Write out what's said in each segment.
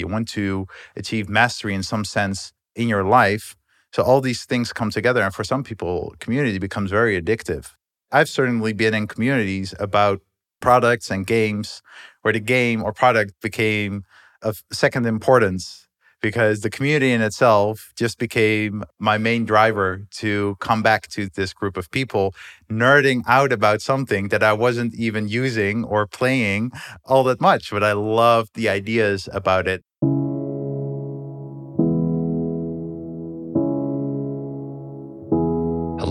You want to achieve mastery in some sense in your life. So all these things come together. And for some people, community becomes very addictive. I've certainly been in communities about products and games where the game or product became of second importance because the community in itself just became my main driver to come back to this group of people nerding out about something that I wasn't even using or playing all that much, but I loved the ideas about it.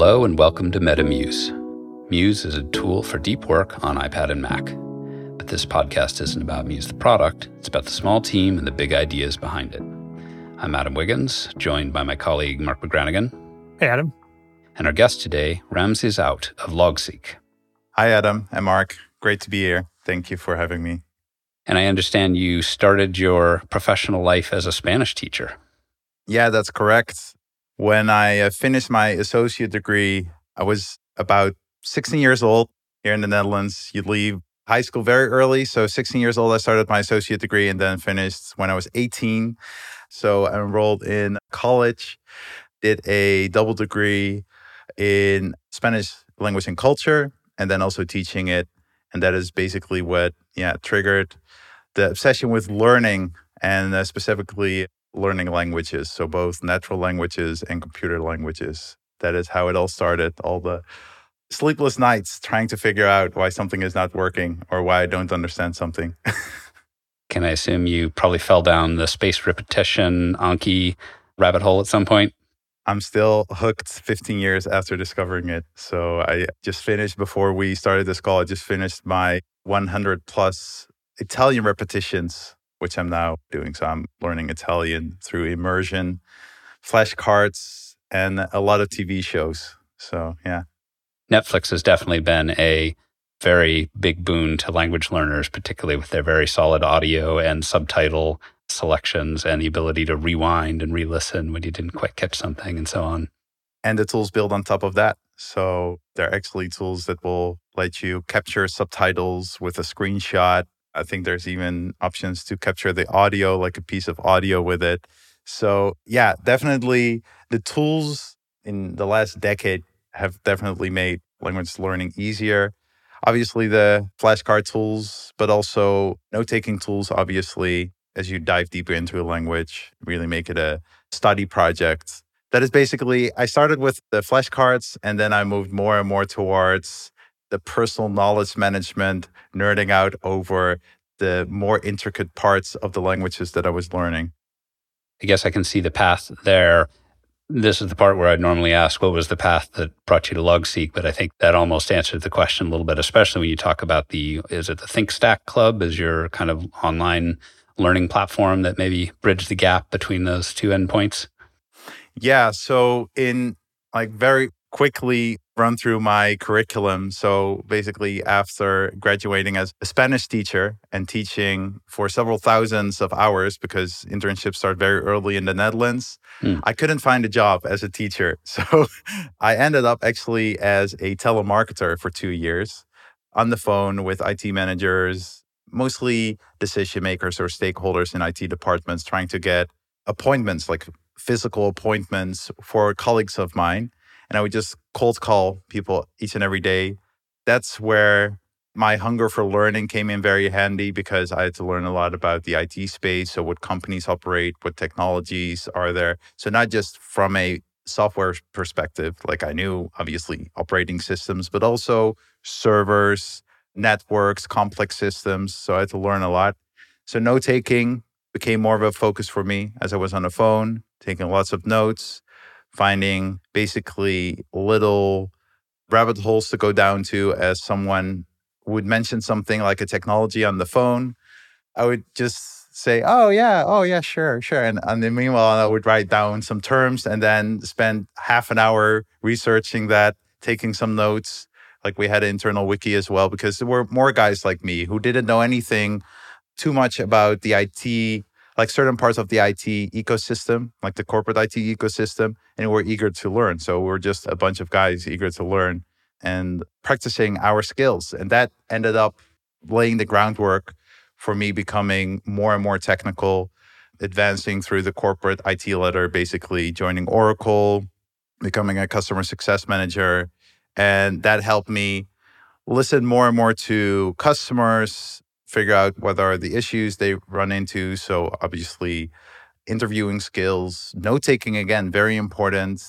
Hello and welcome to MetaMuse. Muse is a tool for deep work on iPad and Mac. But this podcast isn't about Muse the product, it's about the small team and the big ideas behind it. I'm Adam Wiggins, joined by my colleague Mark McGranaghan. Hey, Adam. And our guest today, Ramses Oudt of Logseq. Hi, Adam and Mark. Great to be here. Thank you for having me. And I understand you started your professional life as a Spanish teacher. Yeah, that's correct. When I uh, finished my associate degree, I was about 16 years old here in the Netherlands. You leave high school very early. So, 16 years old, I started my associate degree and then finished when I was 18. So I enrolled in college, did a double degree in Spanish language and culture, and then also teaching it. And that is basically what, yeah, triggered the obsession with learning and uh, specifically learning languages. So both natural languages and computer languages. That is how it all started. All the sleepless nights trying to figure out why something is not working or why I don't understand something. Can I assume you probably fell down the space repetition Anki rabbit hole at some point? I'm still hooked 15 years after discovering it. So I just finished before we started this call, I just finished my 100 plus Italian repetitions, which I'm now doing. So I'm learning Italian through immersion, flashcards, and a lot of TV shows. So yeah. Netflix has definitely been a very big boon to language learners, particularly with their very solid audio and subtitle selections and the ability to rewind and re listen when you didn't quite catch something and so on. And the tools build on top of that. So they're actually tools that will let you capture subtitles with a screenshot. I think there's even options to capture the audio, like a piece of audio with it. So, yeah, definitely the tools in the last decade have definitely made language learning easier obviously the flashcard tools, but also note taking tools, obviously, as you dive deeper into a language, really make it a study project. That is basically, I started with the flashcards and then I moved more and more towards the personal knowledge management, nerding out over the more intricate parts of the languages that I was learning. I guess I can see the path there this is the part where I'd normally ask, what was the path that brought you to Logseq? But I think that almost answered the question a little bit, especially when you talk about the, is it the ThinkStack Club as your kind of online learning platform that maybe bridged the gap between those two endpoints? Yeah. So in like very quickly run through my curriculum. So basically, after graduating as a Spanish teacher and teaching for several thousands of hours, because internships start very early in the Netherlands, mm. I couldn't find a job as a teacher. So I ended up actually as a telemarketer for two years on the phone with IT managers, mostly decision makers or stakeholders in IT departments, trying to get appointments like physical appointments for colleagues of mine and I would just cold call people each and every day. That's where my hunger for learning came in very handy because I had to learn a lot about the IT space. So, what companies operate, what technologies are there. So, not just from a software perspective, like I knew obviously operating systems, but also servers, networks, complex systems. So, I had to learn a lot. So, note taking became more of a focus for me as I was on the phone, taking lots of notes finding basically little rabbit holes to go down to as someone would mention something like a technology on the phone. I would just say, oh, yeah, oh, yeah, sure, sure. And, and then meanwhile, I would write down some terms and then spend half an hour researching that, taking some notes. Like we had an internal wiki as well, because there were more guys like me who didn't know anything too much about the IT like certain parts of the IT ecosystem, like the corporate IT ecosystem, and we're eager to learn. So we're just a bunch of guys eager to learn and practicing our skills. And that ended up laying the groundwork for me becoming more and more technical, advancing through the corporate IT ladder, basically joining Oracle, becoming a customer success manager. And that helped me listen more and more to customers, figure out what are the issues they run into. So, obviously, interviewing skills, note taking, again, very important,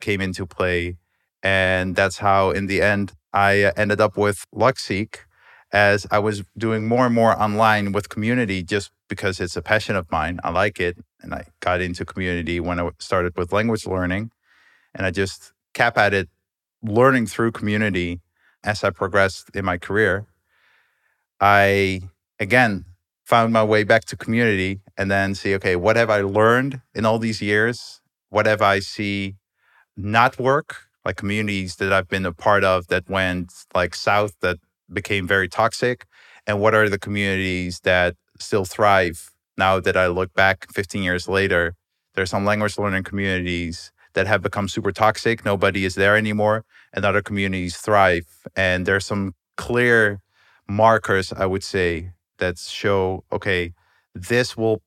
came into play. And that's how, in the end, I uh, ended up with Logseq as I was doing more and more online with community just because it's a passion of mine. I like it. And I got into community when I started with language learning. And I just cap at it, learning through community as I progressed in my career. I, again, found my way back to community and then see, okay, what have I learned in all these years? What have I see not work? Like communities that I've been a part of that went like south that became very toxic. And what are the communities that still thrive now that I look back 15 years later? There are some language learning communities that have become super toxic. Nobody is there anymore. And other communities thrive. And there's some clear markers, I would say, that show okay, this will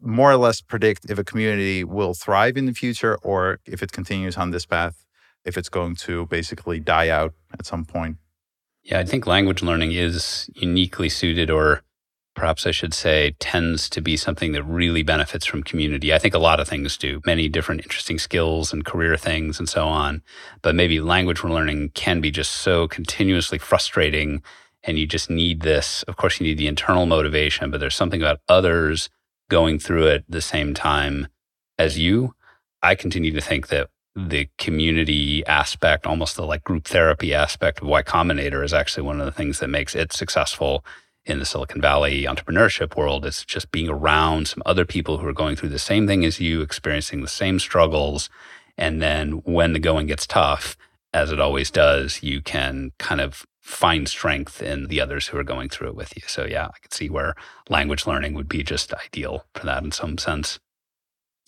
more or less predict if a community will thrive in the future or if it continues on this path, if it's going to basically die out at some point. Yeah, I think language learning is uniquely suited, or perhaps I should say, tends to be something that really benefits from community. I think a lot of things do, many different interesting skills and career things and so on. But maybe language learning can be just so continuously frustrating. And you just need this. Of course, you need the internal motivation, but there's something about others going through it the same time as you. I continue to think that the community aspect, almost the like group therapy aspect of Y Combinator is actually one of the things that makes it successful in the Silicon Valley entrepreneurship world. It's just being around some other people who are going through the same thing as you, experiencing the same struggles. And then when the going gets tough, as it always does, you can kind of find strength in the others who are going through it with you. So, yeah, I can see where language learning would be just ideal for that in some sense.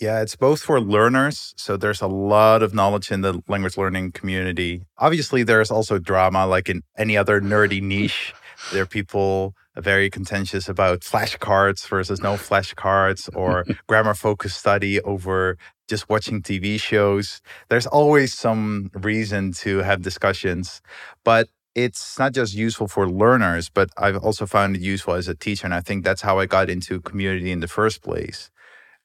Yeah, it's both for learners. So there's a lot of knowledge in the language learning community. Obviously, there's also drama, like in any other nerdy niche. There are people very contentious about flashcards versus no flashcards or grammar focused study over just watching TV shows. There's always some reason to have discussions, but it's not just useful for learners, but I've also found it useful as a teacher. And I think that's how I got into community in the first place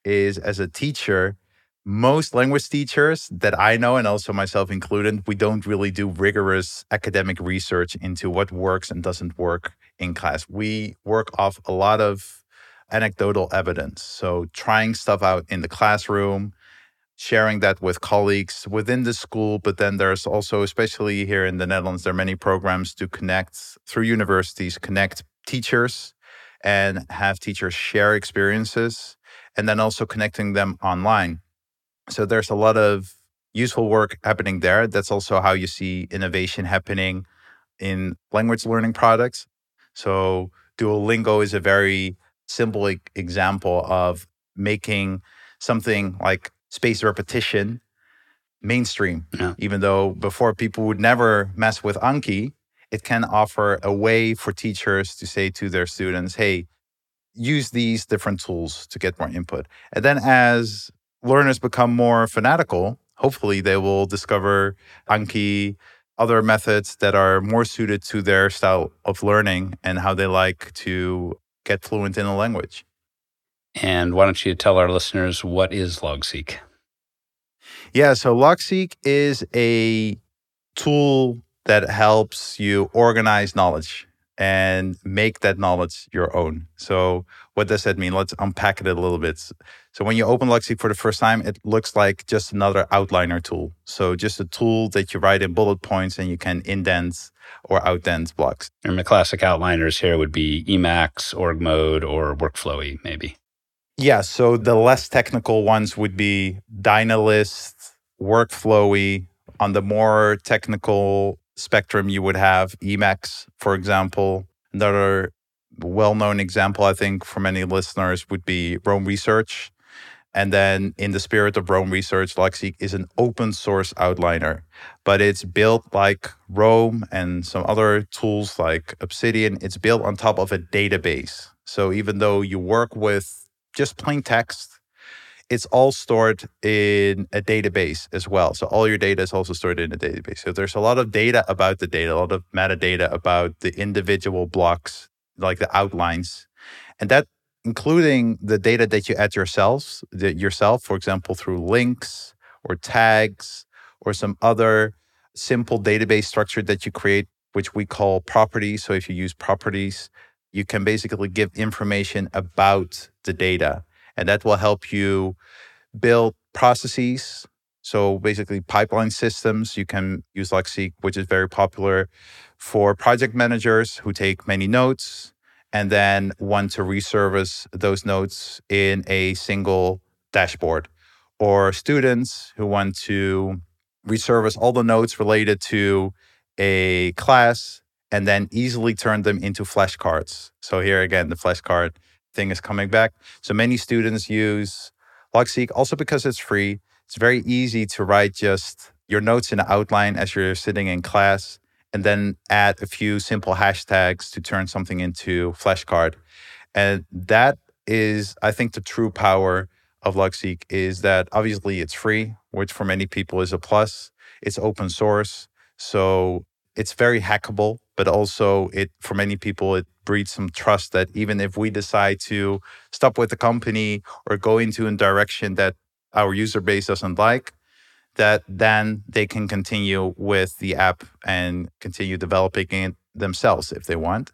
is as a teacher, most language teachers that I know, and also myself included, we don't really do rigorous academic research into what works and doesn't work in class. We work off a lot of anecdotal evidence. So, trying stuff out in the classroom, sharing that with colleagues within the school. But then there's also, especially here in the Netherlands, there are many programs to connect through universities, connect teachers and have teachers share experiences and then also connecting them online. So there's a lot of useful work happening there. That's also how you see innovation happening in language learning products. So Duolingo is a very simple example of making something like spaced repetition mainstream. Yeah. Even though before people would never mess with Anki, it can offer a way for teachers to say to their students, hey, use these different tools to get more input. And then as learners become more fanatical, hopefully they will discover Anki, other methods that are more suited to their style of learning and how they like to get fluent in a language. And why don't you tell our listeners what is Logseq? Yeah, so Logseq is a tool that helps you organize knowledge and make that knowledge your own. So, what does that mean? Let's unpack it a little bit. So, when you open Logseq for the first time, it looks like just another outliner tool. So, just a tool that you write in bullet points and you can indent or outdent blocks. And the classic outliners here would be Emacs, org mode, or workflowy, maybe. Yeah. So, the less technical ones would be Dynalist, workflowy. On the more technical spectrum, you would have Emacs, for example. Another well known example, I think, for many listeners would be Roam Research. And then, in the spirit of Roam Research, Logseq is an open source outliner, but it's built like Roam and some other tools like Obsidian. It's built on top of a database. So, even though you work with just plain text. It's all stored in a database as well. So all your data is also stored in a database. So there's a lot of data about the data, a lot of metadata about the individual blocks, like the outlines. And that including the data that you add yourselves, the, yourself, for example, through links or tags or some other simple database structure that you create, which we call properties. So if you use properties, you can basically give information about the data, and that will help you build processes. So basically, pipeline systems. You can use Logseq, which is very popular for project managers who take many notes and then want to resurface those notes in a single dashboard, or students who want to resurface all the notes related to a class and then easily turn them into flashcards. So here again, the flashcard thing is coming back. So many students use Logseq also because it's free. It's very easy to write just your notes in an outline as you're sitting in class and then add a few simple hashtags to turn something into flashcard. And that is, I think, the true power of Logseq is that obviously it's free, which for many people is a plus. It's open source. So it's very hackable, but also it for many people it breeds some trust that even if we decide to stop with the company or go into a direction that our user base doesn't like, that then they can continue with the app and continue developing it themselves if they want.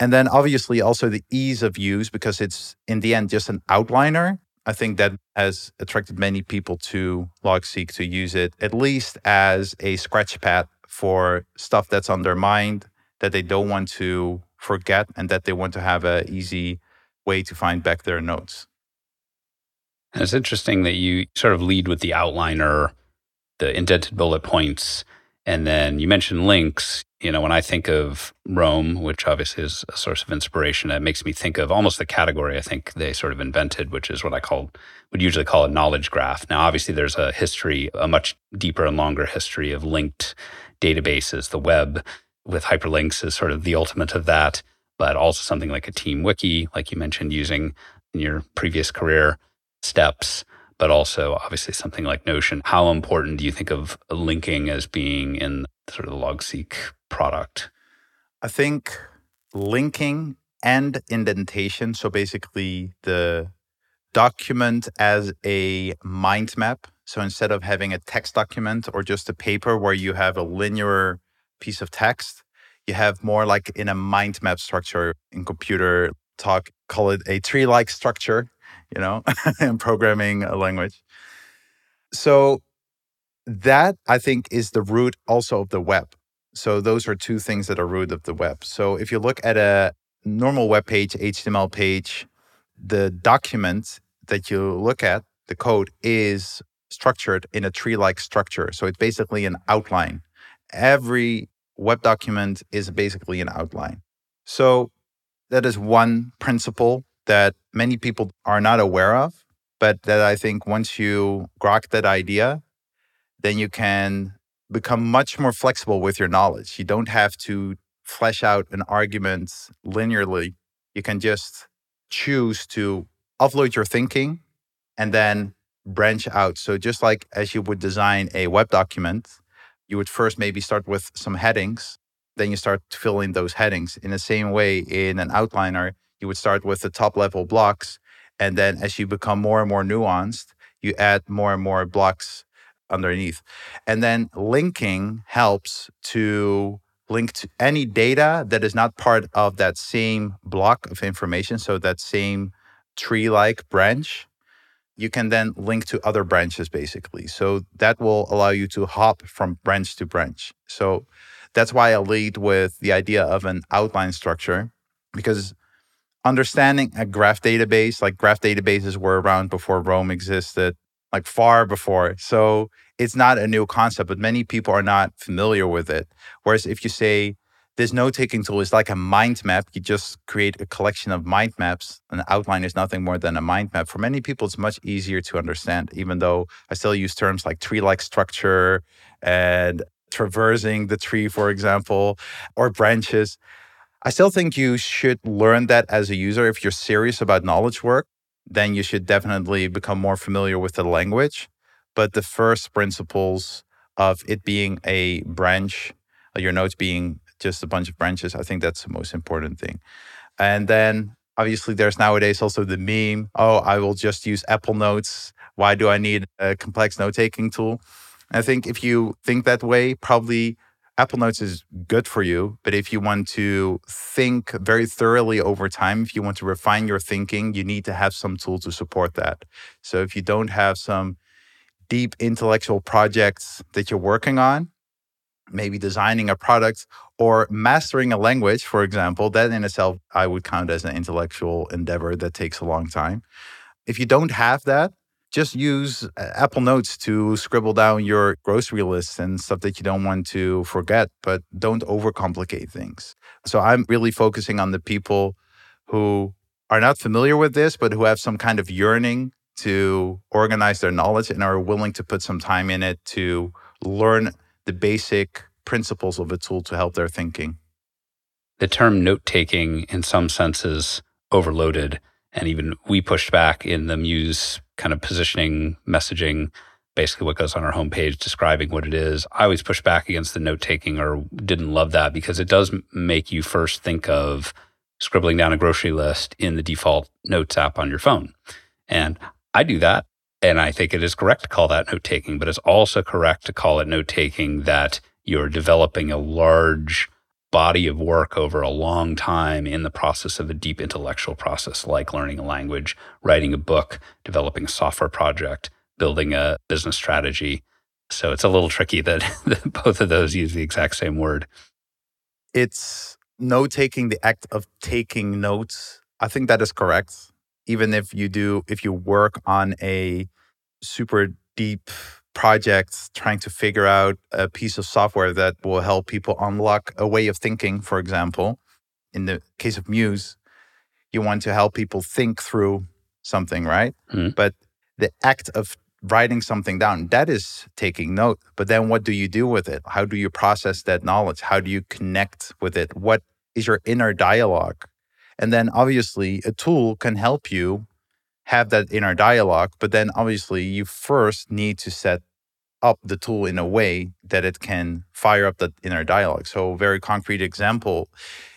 And then obviously also the ease of use because it's in the end just an outliner. I think that has attracted many people to Logseq to use it at least as a scratch pad for stuff that's on their mind that they don't want to forget and that they want to have an easy way to find back their notes. And it's interesting that you sort of lead with the outliner, the indented bullet points, and then you mentioned links. You know, when I think of Roam, which obviously is a source of inspiration, it makes me think of almost the category I think they sort of invented, which is what I call would usually call a knowledge graph. Now, obviously, there's a history, a much deeper and longer history of linked databases. The web with hyperlinks is sort of the ultimate of that, but also something like a team wiki, like you mentioned, using in your previous career steps, but also obviously something like Notion. How important do you think of linking as being in sort of the Logseq product? I think linking and indentation. So basically, the document as a mind map. So instead of having a text document or just a paper where you have a linear piece of text, you have more like in a mind map structure in computer talk, call it a tree like structure you know, in programming a language. So that I think is the root also of the web. So those are two things that are root of the web. So if you look at a normal web page, HTML page, the document that you look at, the code is structured in a tree-like structure. So it's basically an outline. Every web document is basically an outline. So that is one principle that many people are not aware of, but that I think once you grok that idea, then you can become much more flexible with your knowledge. You don't have to flesh out an argument linearly. You can just choose to offload your thinking and then branch out. So, just like as you would design a web document, you would first maybe start with some headings, then you start to fill in those headings. In the same way, in an outliner, you would start with the top level blocks. And then as you become more and more nuanced, you add more and more blocks underneath. And then linking helps to link to any data that is not part of that same block of information. So that same tree like branch, you can then link to other branches basically. So that will allow you to hop from branch to branch. So that's why I lead with the idea of an outline structure because understanding a graph database, like graph databases were around before Roam existed, like far before. So it's not a new concept, but many people are not familiar with it. Whereas if you say this note taking tool is like a mind map, you just create a collection of mind maps. An outline is nothing more than a mind map. For many people, it's much easier to understand, even though I still use terms like tree like structure and traversing the tree, for example, or branches. I still think you should learn that as a user if you're serious about knowledge work. then you should definitely become more familiar with the language. But the first principles of it being a branch, your notes being just a bunch of branches, I think that's the most important thing. And then obviously there's nowadays also the meme, oh, I will just use Apple Notes. Why do I need a complex note taking tool? I think if you think that way, probably Apple Notes is good for you, but if you want to think very thoroughly over time, if you want to refine your thinking, you need to have some tool to support that. So if you don't have some deep intellectual projects that you're working on, maybe designing a product or mastering a language, for example, that in itself I would count as an intellectual endeavor that takes a long time. If you don't have that, just use uh, Apple Notes to scribble down your grocery lists and stuff that you don't want to forget, but don't overcomplicate things. So I'm really focusing on the people who are not familiar with this, but who have some kind of yearning to organize their knowledge and are willing to put some time in it to learn the basic principles of a tool to help their thinking. The term note taking, in some senses, overloaded. And even we pushed back in the Muse kind of positioning, messaging, basically what goes on our homepage describing what it is. I always push back against the note taking or didn't love that because it does make you first think of scribbling down a grocery list in the default notes app on your phone. And I do that. And I think it is correct to call that note taking, but it's also correct to call it note taking that you're developing a large body of work over a long time in the process of a deep intellectual process, like learning a language, writing a book, developing a software project, building a business strategy. So it's a little tricky that, both of those use the exact same word. It's note taking, the act of taking notes. I think that is correct. Even if you do, if you work on a super deep projects trying to figure out a piece of software that will help people unlock a way of thinking, for example. In the case of Muse, you want to help people think through something, right? Mm. But the act of writing something down, that is taking note. But then what do you do with it? How do you process that knowledge? How do you connect with it? What is your inner dialogue? And then obviously, a tool can help you have that inner dialogue. But then obviously, you first need to set up the tool in a way that it can fire up the inner dialogue. So, a very concrete example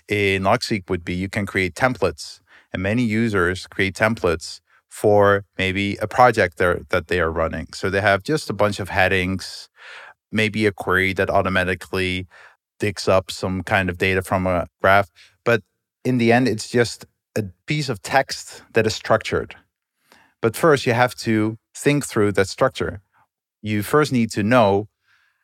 in Logseq would be you can create templates, and many users create templates for maybe a project that they are running. So, they have just a bunch of headings, maybe a query that automatically digs up some kind of data from a graph. But in the end, it's just a piece of text that is structured. But first, you have to think through that structure you first need to know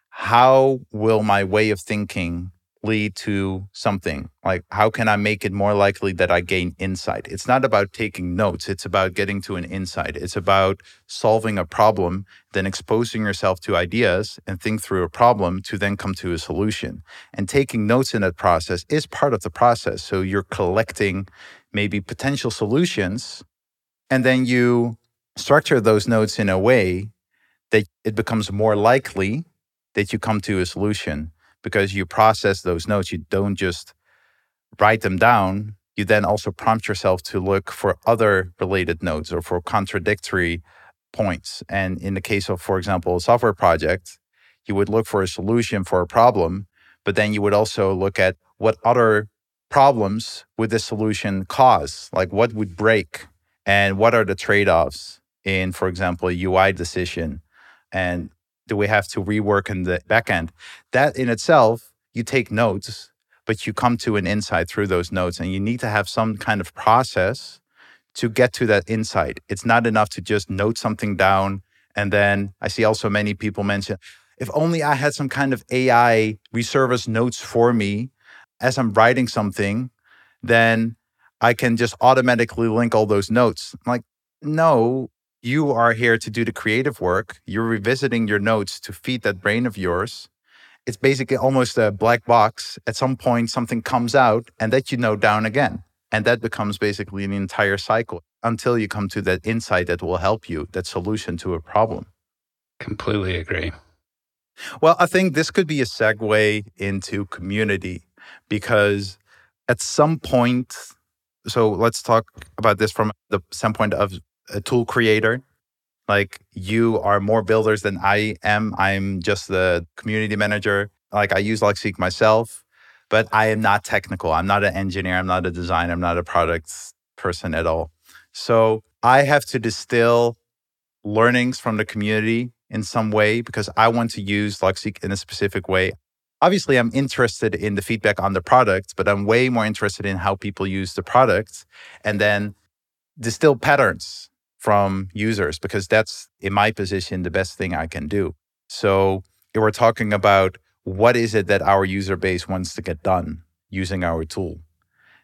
how will my way of thinking lead to something? Like how can i make it more likely that i gain insight? It's not about taking notes it's about getting to an insight. It's about solving a problem then exposing yourself to ideas and think through a problem to then come to a solution. And taking notes in that process is part of the process. So you're collecting maybe potential solutions and then you structure those notes in a way that it becomes more likely that you come to a solution because you process those notes. You don't just write them down. You then also prompt yourself to look for other related notes or for contradictory points. And in the case of, for example, a software project, you would look for a solution for a problem, but then you would also look at what other problems would this solution cause? Like what would break? And what are the trade offs in, for example, a UI decision? And do we have to rework in the backend? That in itself, you take notes, but you come to an insight through those notes, and you need to have some kind of process to get to that insight. It's not enough to just note something down. And then I see also many people mention, if only I had some kind of AI resurface notes for me as I'm writing something, then I can just automatically link all those notes. I'm like, no, you are here to do the creative work. You're revisiting your notes to feed that brain of yours. It's basically almost a black box. At some point, something comes out and that you note down again. And that becomes basically an entire cycle until you come to that insight that will help you, that solution to a problem. Completely agree. Well, I think this could be a segue into community because at some point, so let's talk about this from the standpoint of a tool creator. Like you are more builders than I am. I'm just the community manager. Like I use Logseq myself, but I am not technical. I'm not an engineer. I'm not a designer. I'm not a product person at all. So I have to distill learnings from the community in some way because I want to use Logseq in a specific way. Obviously, I'm interested in the feedback on the product, but I'm way more interested in how people use the product and then distill patterns from users because that's, in my position, the best thing I can do. So, if we're talking about what is it that our user base wants to get done using our tool,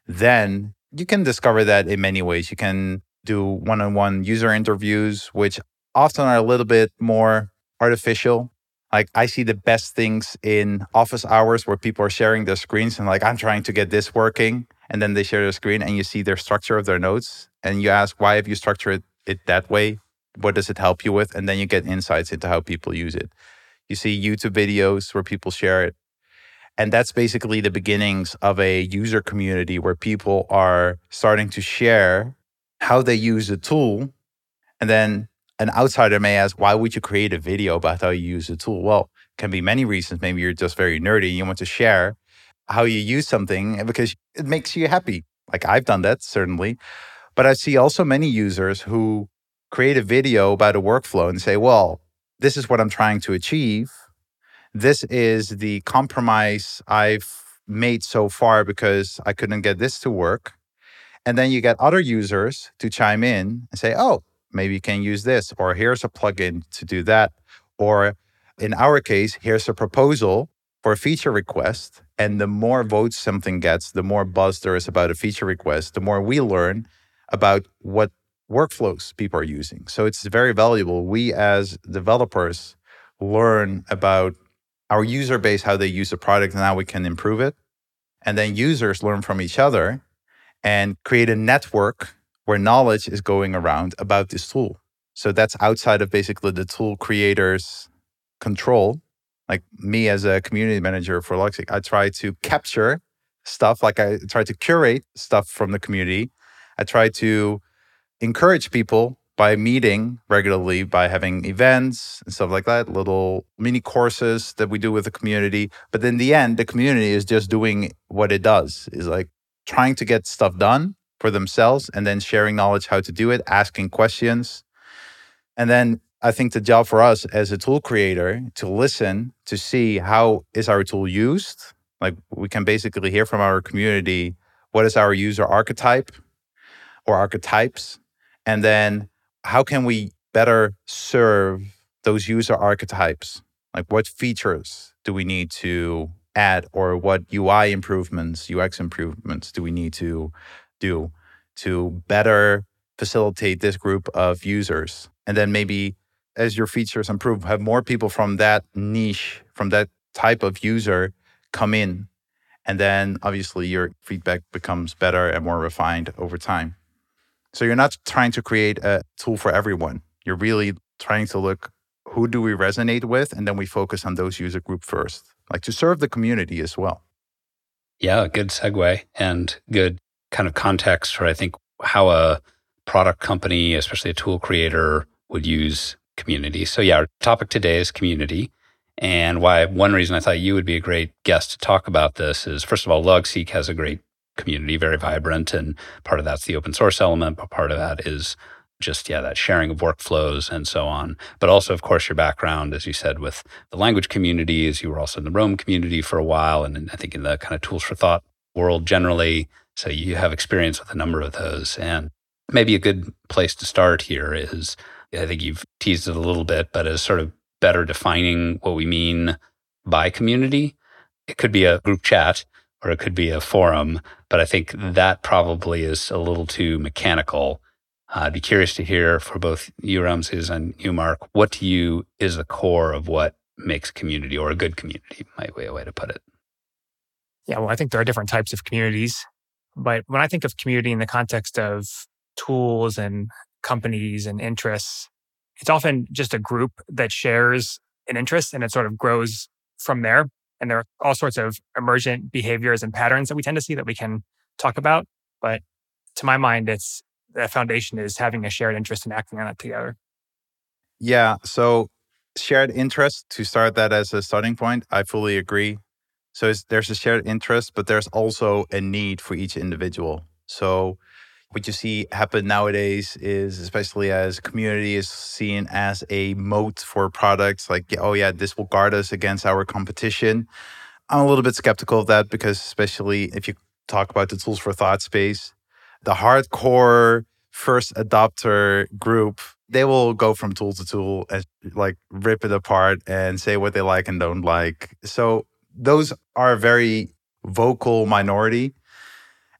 then you can discover that in many ways. You can do one on one user interviews, which often are a little bit more artificial. Like I see the best things in office hours where people are sharing their screens and like I'm trying to get this working and then they share their screen and you see their structure of their notes and you ask why have you structured it that way? What does it help you with? And then you get insights into how people use it. You see YouTube videos where people share it. And that's basically the beginnings of a user community where people are starting to share how they use the tool and then an outsider may ask, why would you create a video about how you use a tool? Well, it can be many reasons. Maybe you're just very nerdy. And you want to share how you use something because it makes you happy. Like I've done that, certainly. But I see also many users who create a video about a workflow and say, well, this is what I'm trying to achieve. This is the compromise I've made so far because I couldn't get this to work. And then you get other users to chime in and say, oh, maybe you can use this, or here's a plugin to do that. Or in our case, here's a proposal for a feature request. And the more votes something gets, the more buzz there is about a feature request, the more we learn about what workflows people are using. So it's very valuable. We as developers learn about our user base, how they use the product, and how we can improve it. And then users learn from each other and create a network where knowledge is going around about this tool. So that's outside of basically the tool creator's control. Like me as a community manager for Logseq, I try to capture stuff, like I try to curate stuff from the community. I try to encourage people by meeting regularly, by having events and stuff like that, little mini courses that we do with the community. But in the end, the community is just doing what it does, is like trying to get stuff done for themselves and then sharing knowledge how to do it, asking questions. And then I think the job for us as a tool creator to listen to see how is our tool used. Like we can basically hear from our community what is our user archetype or archetypes and then how can we better serve those user archetypes? Like what features do we need to add or what UI improvements, UX improvements do we need to do to better facilitate this group of users? And then maybe as your features improve, have more people from that niche, from that type of user come in. And then obviously your feedback becomes better and more refined over time. So you're not trying to create a tool for everyone. You're really trying to look who do we resonate with and then we focus on those user group first like to serve the community as well yeah good segue and good kind of context for I think how a product company, especially a tool creator, would use community. So yeah, our topic today is community. And why one reason I thought you would be a great guest to talk about this is first of all, Logseq has a great community, very vibrant, and part of that's the open source element, but part of that is just yeah that sharing of workflows and so on but also of course your background as you said with the language communities you were also in the Roam community for a while and i think in the kind of tools for thought world generally so you have experience with a number of those. And maybe a good place to start here is I think you've teased it a little bit, but as sort of better defining what we mean by community. It could be a group chat or it could be a forum, but I think that probably is a little too mechanical. Uh, I'd be curious to hear for both you, Ramses, and you, Mark, what to you is the core of what makes community or a good community, might be a way to put it. Yeah, well, I think there are different types of communities. But when I think of community in the context of tools and companies and interests, it's often just a group that shares an interest and it sort of grows from there. And there are all sorts of emergent behaviors and patterns that we tend to see that we can talk about. But to my mind, it's the foundation is having a shared interest in acting on it together. Yeah. So shared interest to start that as a starting point, I fully agree. So there's a shared interest, but there's also a need for each individual. So what you see happen nowadays is especially as community is seen as a moat for products like oh yeah this will guard us against our competition. I'm a little bit skeptical of that because especially if you talk about the tools for thought space the hardcore first adopter group they will go from tool to tool and like rip it apart and say what they like and don't like. So those are a very vocal minority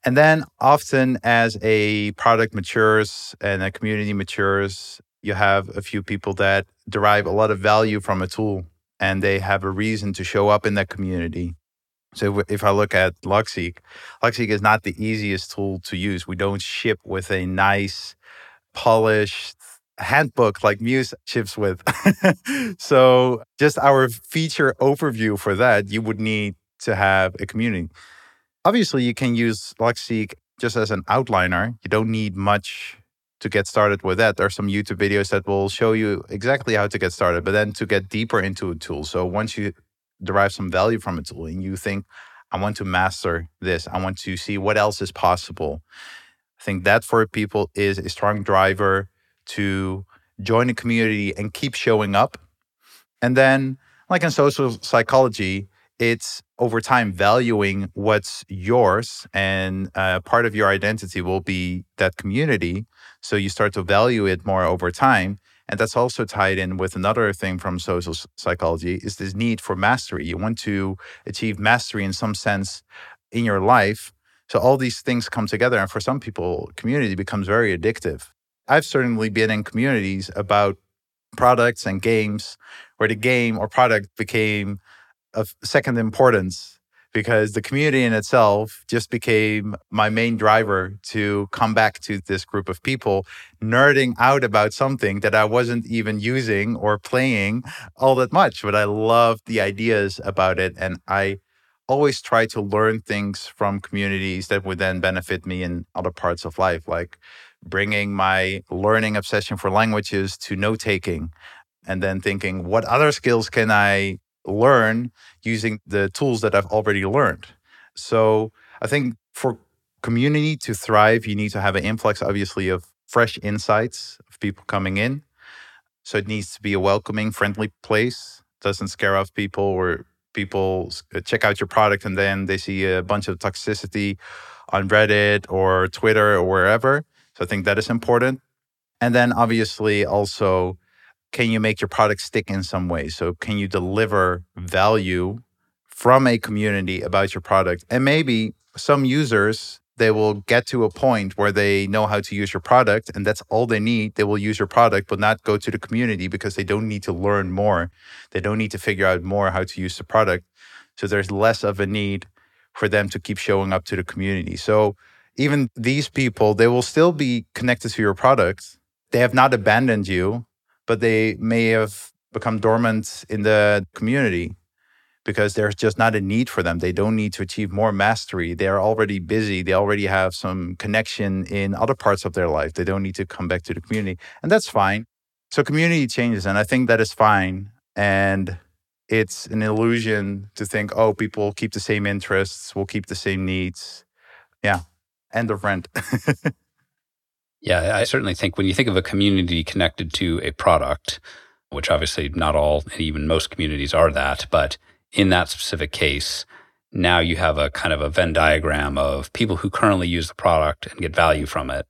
and then often as a product matures and a community matures, you have a few people that derive a lot of value from a tool and they have a reason to show up in that community. So if I look at Logseq, Logseq is not the easiest tool to use. We don't ship with a nice, polished handbook like Muse ships with. so just our feature overview for that, you would need to have a community. Obviously, you can use Logseq just as an outliner. You don't need much to get started with that. There are some YouTube videos that will show you exactly how to get started, but then to get deeper into a tool. So once you derive some value from a tool and you think, I want to master this, I want to see what else is possible. I think that for people is a strong driver to join a community and keep showing up. And then, like in social psychology, it's over time valuing what's yours and uh, part of your identity will be that community. So you start to value it more over time. And that's also tied in with another thing from social psychology is this need for mastery. You want to achieve mastery in some sense in your life. So all these things come together and for some people community becomes very addictive. I've certainly been in communities about products and games where the game or product became of second importance because the community in itself just became my main driver to come back to this group of people nerding out about something that I wasn't even using or playing all that much but I loved the ideas about it and I always try to learn things from communities that would then benefit me in other parts of life like bringing my learning obsession for languages to note taking and then thinking what other skills can I learn using the tools that I've already learned. So I think for community to thrive, you need to have an influx, obviously, of fresh insights of people coming in. So it needs to be a welcoming, friendly place. Doesn't scare off people or people uh, check out your product and then they see a bunch of toxicity on Reddit or Twitter or wherever. So I think that is important. And then obviously also can you make your product stick in some way? So, can you deliver value from a community about your product? And maybe some users, they will get to a point where they know how to use your product and that's all they need. They will use your product, but not go to the community because they don't need to learn more. They don't need to figure out more how to use the product. So, there's less of a need for them to keep showing up to the community. So, even these people, they will still be connected to your product. They have not abandoned you but they may have become dormant in the community because there's just not a need for them. They don't need to achieve more mastery. They're already busy. They already have some connection in other parts of their life. They don't need to come back to the community. And that's fine. So community changes. And I think that is fine. And it's an illusion to think, oh, people keep the same interests, will keep the same needs. Yeah. End of rent. Yeah, I certainly think when you think of a community connected to a product, which obviously not all and even most communities are that, but in that specific case, now you have a kind of a Venn diagram of people who currently use the product and get value from it.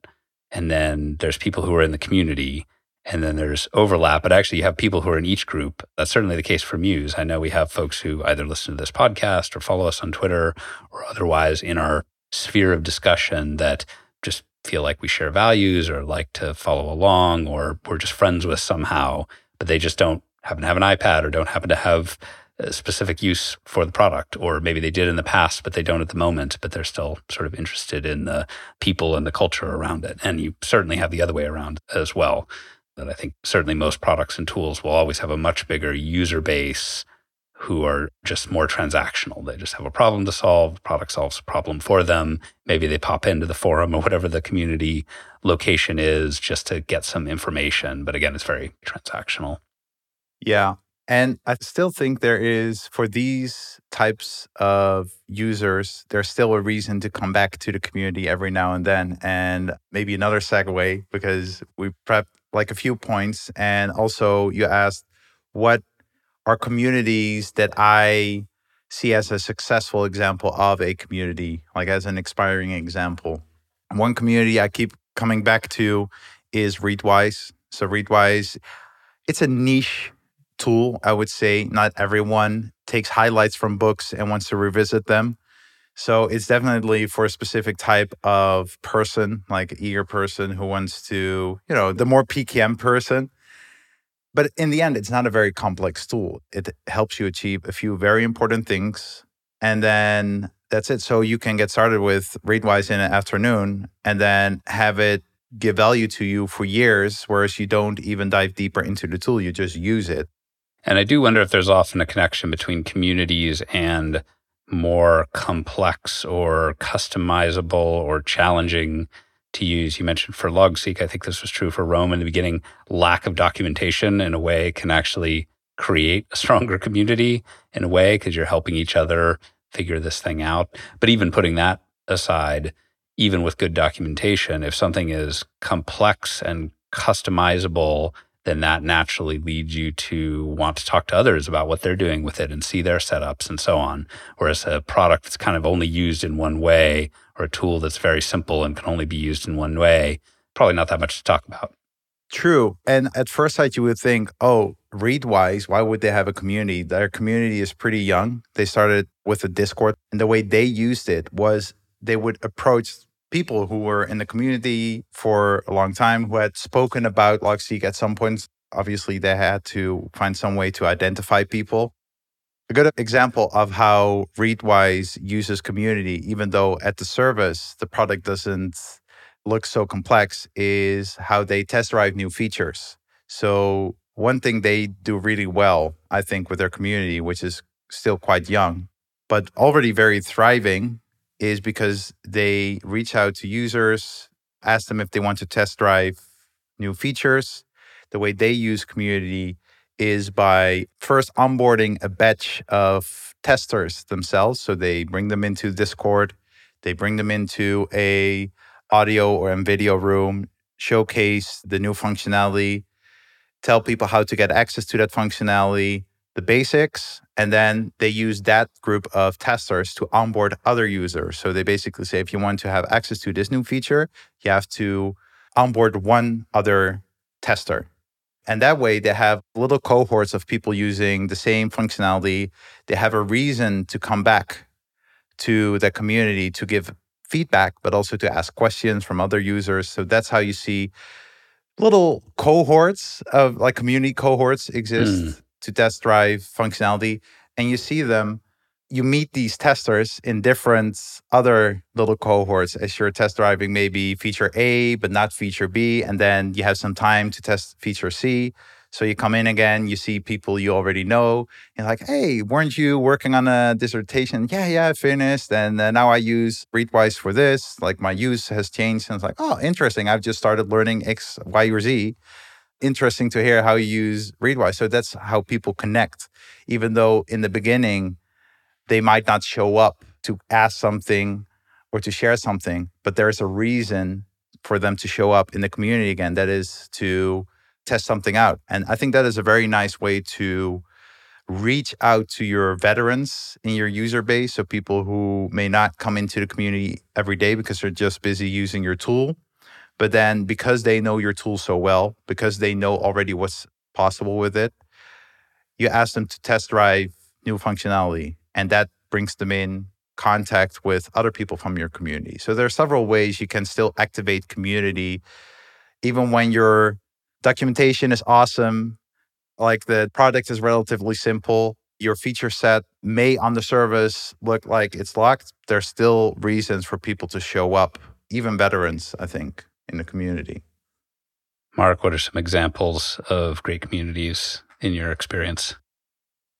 And then there's people who are in the community and then there's overlap, but actually you have people who are in each group. That's certainly the case for Muse. I know we have folks who either listen to this podcast or follow us on Twitter or otherwise in our sphere of discussion that just feel like we share values or like to follow along or we're just friends with somehow, but they just don't happen to have an iPad or don't happen to have a specific use for the product, or maybe they did in the past, but they don't at the moment, but they're still sort of interested in the people and the culture around it. And you certainly have the other way around as well. That I think certainly most products and tools will always have a much bigger user base who are just more transactional. They just have a problem to solve, product solves a problem for them. Maybe they pop into the forum or whatever the community location is just to get some information. But again, it's very transactional. Yeah. And I still think there is, for these types of users, there's still a reason to come back to the community every now and then. And maybe another segue, because we prepped like a few points. And also, you asked what are communities that I see as a successful example of a community, like as an expiring example. One community I keep coming back to is Readwise. So, Readwise, it's a niche tool, I would say. Not everyone takes highlights from books and wants to revisit them. So it's definitely for a specific type of person, like eager person who wants to, you know, the more PKM person. But in the end, it's not a very complex tool. It helps you achieve a few very important things. And then that's it. So you can get started with Readwise in an afternoon and then have it give value to you for years, whereas you don't even dive deeper into the tool. You just use it. And I do wonder if there's often a connection between communities and more complex or customizable or challenging to use. You mentioned for LogSeq, I think this was true for Roam in the beginning. Lack of documentation in a way can actually create a stronger community in a way because you're helping each other figure this thing out. But even putting that aside, even with good documentation, if something is complex and customizable then that naturally leads you to want to talk to others about what they're doing with it and see their setups and so on. Whereas a product that's kind of only used in one way or a tool that's very simple and can only be used in one way, probably not that much to talk about. True. And at first sight, you would think, oh, Readwise, why would they have a community? Their community is pretty young. They started with a Discord, and the way they used it was they would approach people who were in the community for a long time who had spoken about Logseq at some point. Obviously, they had to find some way to identify people. A good example of how Readwise uses community, even though at the service the product doesn't look so complex, is how they test drive new features. So, one thing they do really well, I think, with their community, which is still quite young, but already very thriving, is because they reach out to users, ask them if they want to test drive new features. The way they use community is by first onboarding a batch of testers themselves. So they bring them into Discord, they bring them into a audio or video room, showcase the new functionality, tell people how to get access to that functionality, the basics, and then they use that group of testers to onboard other users. So they basically say, if you want to have access to this new feature, you have to onboard one other tester. And that way, they have little cohorts of people using the same functionality. They have a reason to come back to the community to give feedback, but also to ask questions from other users. So that's how you see little cohorts of like community cohorts exist. Mm to test drive functionality and you see them you meet these testers in different other little cohorts as you're test driving maybe feature A, but not feature B. And then you have some time to test feature C. So you come in again, you see people you already know. You're like, hey, weren't you working on a dissertation? Yeah, yeah, I finished. And uh, now I use Readwise for this. Like my use has changed. And it's like, oh, interesting. I've just started learning X, Y, or Z interesting to hear how you use Readwise. So that's how people connect, even though in the beginning they might not show up to ask something or to share something, but there's a reason for them to show up in the community again. That is to test something out. And I think that is a very nice way to reach out to your veterans in your user base. So people who may not come into the community every day because they're just busy using your tool but then because they know your tool so well, because they know already what's possible with it, you ask them to test drive new functionality and that brings them in contact with other people from your community. So there are several ways you can still activate community even when your documentation is awesome, like the product is relatively simple, your feature set may on the service look like it's locked. There's still reasons for people to show up, even veterans, I think in the community. Mark, what are some examples of great communities in your experience?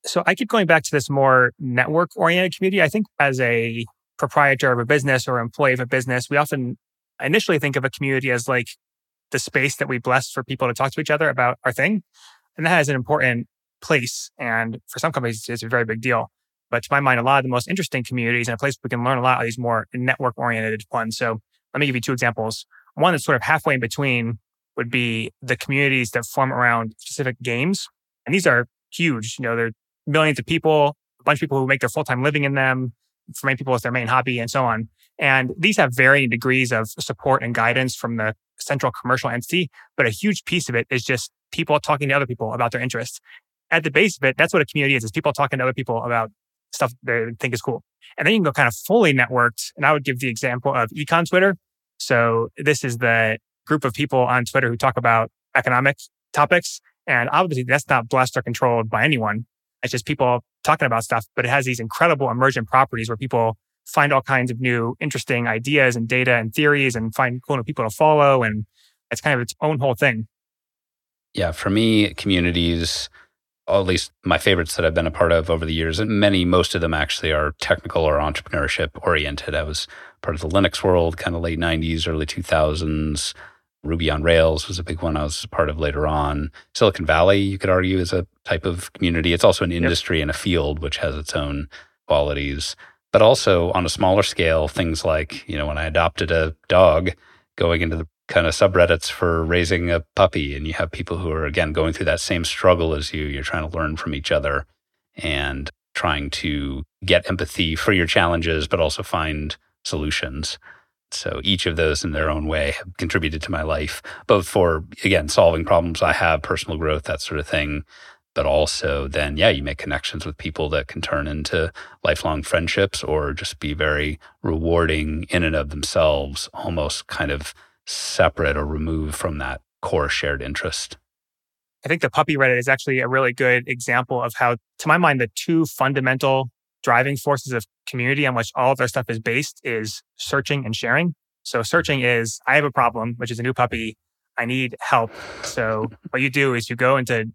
So I keep going back to this more network oriented community. I think as a proprietor of a business or employee of a business, we often initially think of a community as like the space that we bless for people to talk to each other about our thing. And that has an important place. And for some companies, it's a very big deal. But to my mind, a lot of the most interesting communities and a place we can learn a lot are these more network oriented ones. So let me give you two examples. One that's sort of halfway in between would be the communities that form around specific games. And these are huge. You know, there are millions of people, a bunch of people who make their full time living in them. For many people, it's their main hobby and so on. And these have varying degrees of support and guidance from the central commercial entity. But a huge piece of it is just people talking to other people about their interests. At the base of it, that's what a community is, is people talking to other people about stuff they think is cool. And then you can go kind of fully networked. And I would give the example of econ Twitter. So this is the group of people on Twitter who talk about economic topics. And obviously that's not blessed or controlled by anyone. It's just people talking about stuff, but it has these incredible emergent properties where people find all kinds of new interesting ideas and data and theories and find cool new people to follow. And it's kind of its own whole thing. Yeah, for me, communities, at least my favorites that I've been a part of over the years, and many, most of them actually are technical or entrepreneurship oriented. I was part of the Linux world, kind of late 90s, early 2000s. Ruby on Rails was a big one I was part of later on. Silicon Valley, you could argue, is a type of community. It's also an industry yep. and a field which has its own qualities. But also on a smaller scale, things like, you know, when I adopted a dog, going into the kind of subreddits for raising a puppy, and you have people who are, again, going through that same struggle as you. You're trying to learn from each other and trying to get empathy for your challenges, but also find solutions. So each of those in their own way have contributed to my life, both for, again, solving problems I have, personal growth, that sort of thing. But also, then, yeah, you make connections with people that can turn into lifelong friendships or just be very rewarding in and of themselves, almost kind of separate or removed from that core shared interest. I think the puppy Reddit is actually a really good example of how, to my mind, the two fundamental driving forces of community on which all of their stuff is based is searching and sharing. So searching is I have a problem, which is a new puppy. I need help. So what you do is you go into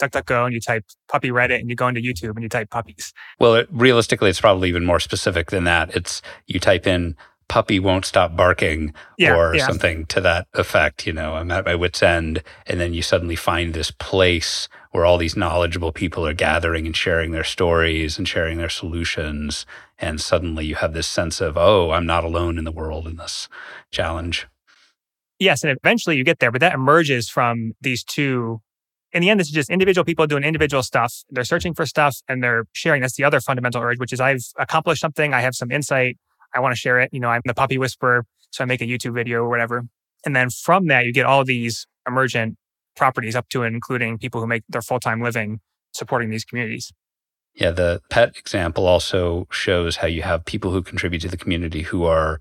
DuckDuckGo and you type puppy Reddit and you go into YouTube and you type puppies. Well, it, realistically, it's probably even more specific than that. It's you type in puppy won't stop barking yeah, or yeah. something to that effect. You know, I'm at my wit's end. And then you suddenly find this place where all these knowledgeable people are gathering and sharing their stories and sharing their solutions. And suddenly you have this sense of, oh, I'm not alone in the world in this challenge. Yes. And eventually you get there, but that emerges from these two. In the end, this is just individual people doing individual stuff. They're searching for stuff and they're sharing. That's the other fundamental urge, which is I've accomplished something. I have some insight. I want to share it. You know, I'm the puppy whisperer. So I make a YouTube video or whatever. And then from that, you get all these emergent properties up to and including people who make their full-time living supporting these communities. Yeah, the pet example also shows how you have people who contribute to the community who are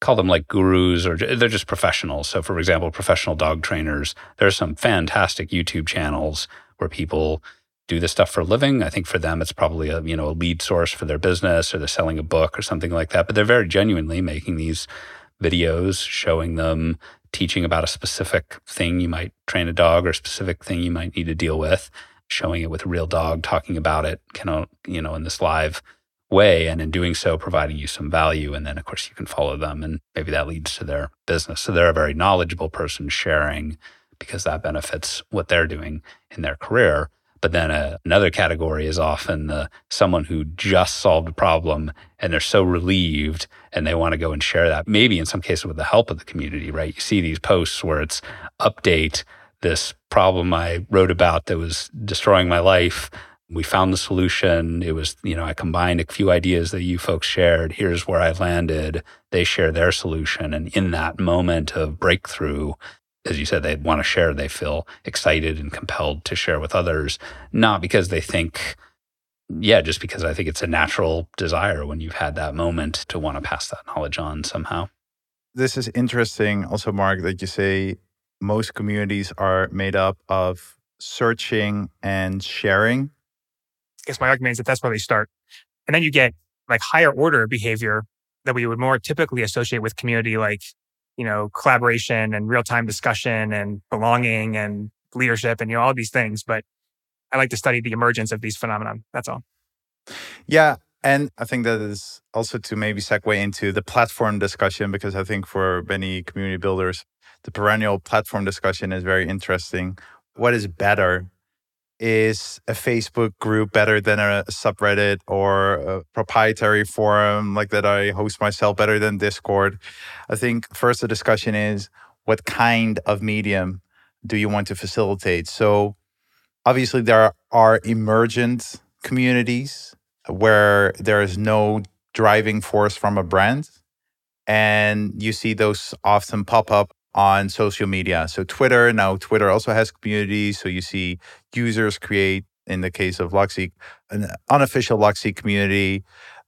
call them like gurus or they're just professionals. So for example, professional dog trainers, there are some fantastic YouTube channels where people do this stuff for a living. I think for them it's probably a, you know, a lead source for their business or they're selling a book or something like that, but they're very genuinely making these videos showing them teaching about a specific thing you might train a dog or a specific thing you might need to deal with, showing it with a real dog, talking about it, kind of, you know, in this live way. And in doing so, providing you some value. And then, of course, you can follow them and maybe that leads to their business. So they're a very knowledgeable person sharing because that benefits what they're doing in their career. But then uh, another category is often uh, someone who just solved a problem and they're so relieved and they want to go and share that, maybe in some cases with the help of the community, right? You see these posts where it's update this problem I wrote about that was destroying my life. We found the solution. It was, you know, I combined a few ideas that you folks shared. Here's where I landed. They share their solution. And in that moment of breakthrough, as you said, they want to share. They feel excited and compelled to share with others, not because they think, yeah, just because I think it's a natural desire when you've had that moment to want to pass that knowledge on somehow. This is interesting, also, Mark, that you say most communities are made up of searching and sharing. I guess my argument is that that's where they start. And then you get like higher order behavior that we would more typically associate with community, like you know, collaboration and real time discussion and belonging and leadership and, you know, all these things. But I like to study the emergence of these phenomena. That's all. Yeah. And I think that is also to maybe segue into the platform discussion, because I think for many community builders, the perennial platform discussion is very interesting. What is better? Is a Facebook group better than a subreddit or a proprietary forum like that I host myself better than Discord? I think first the discussion is what kind of medium do you want to facilitate? So obviously there are emergent communities where there is no driving force from a brand and you see those often pop up on social media. So twitter now twitter also has communities. So you see users create in the case of Logseq an unofficial Logseq community.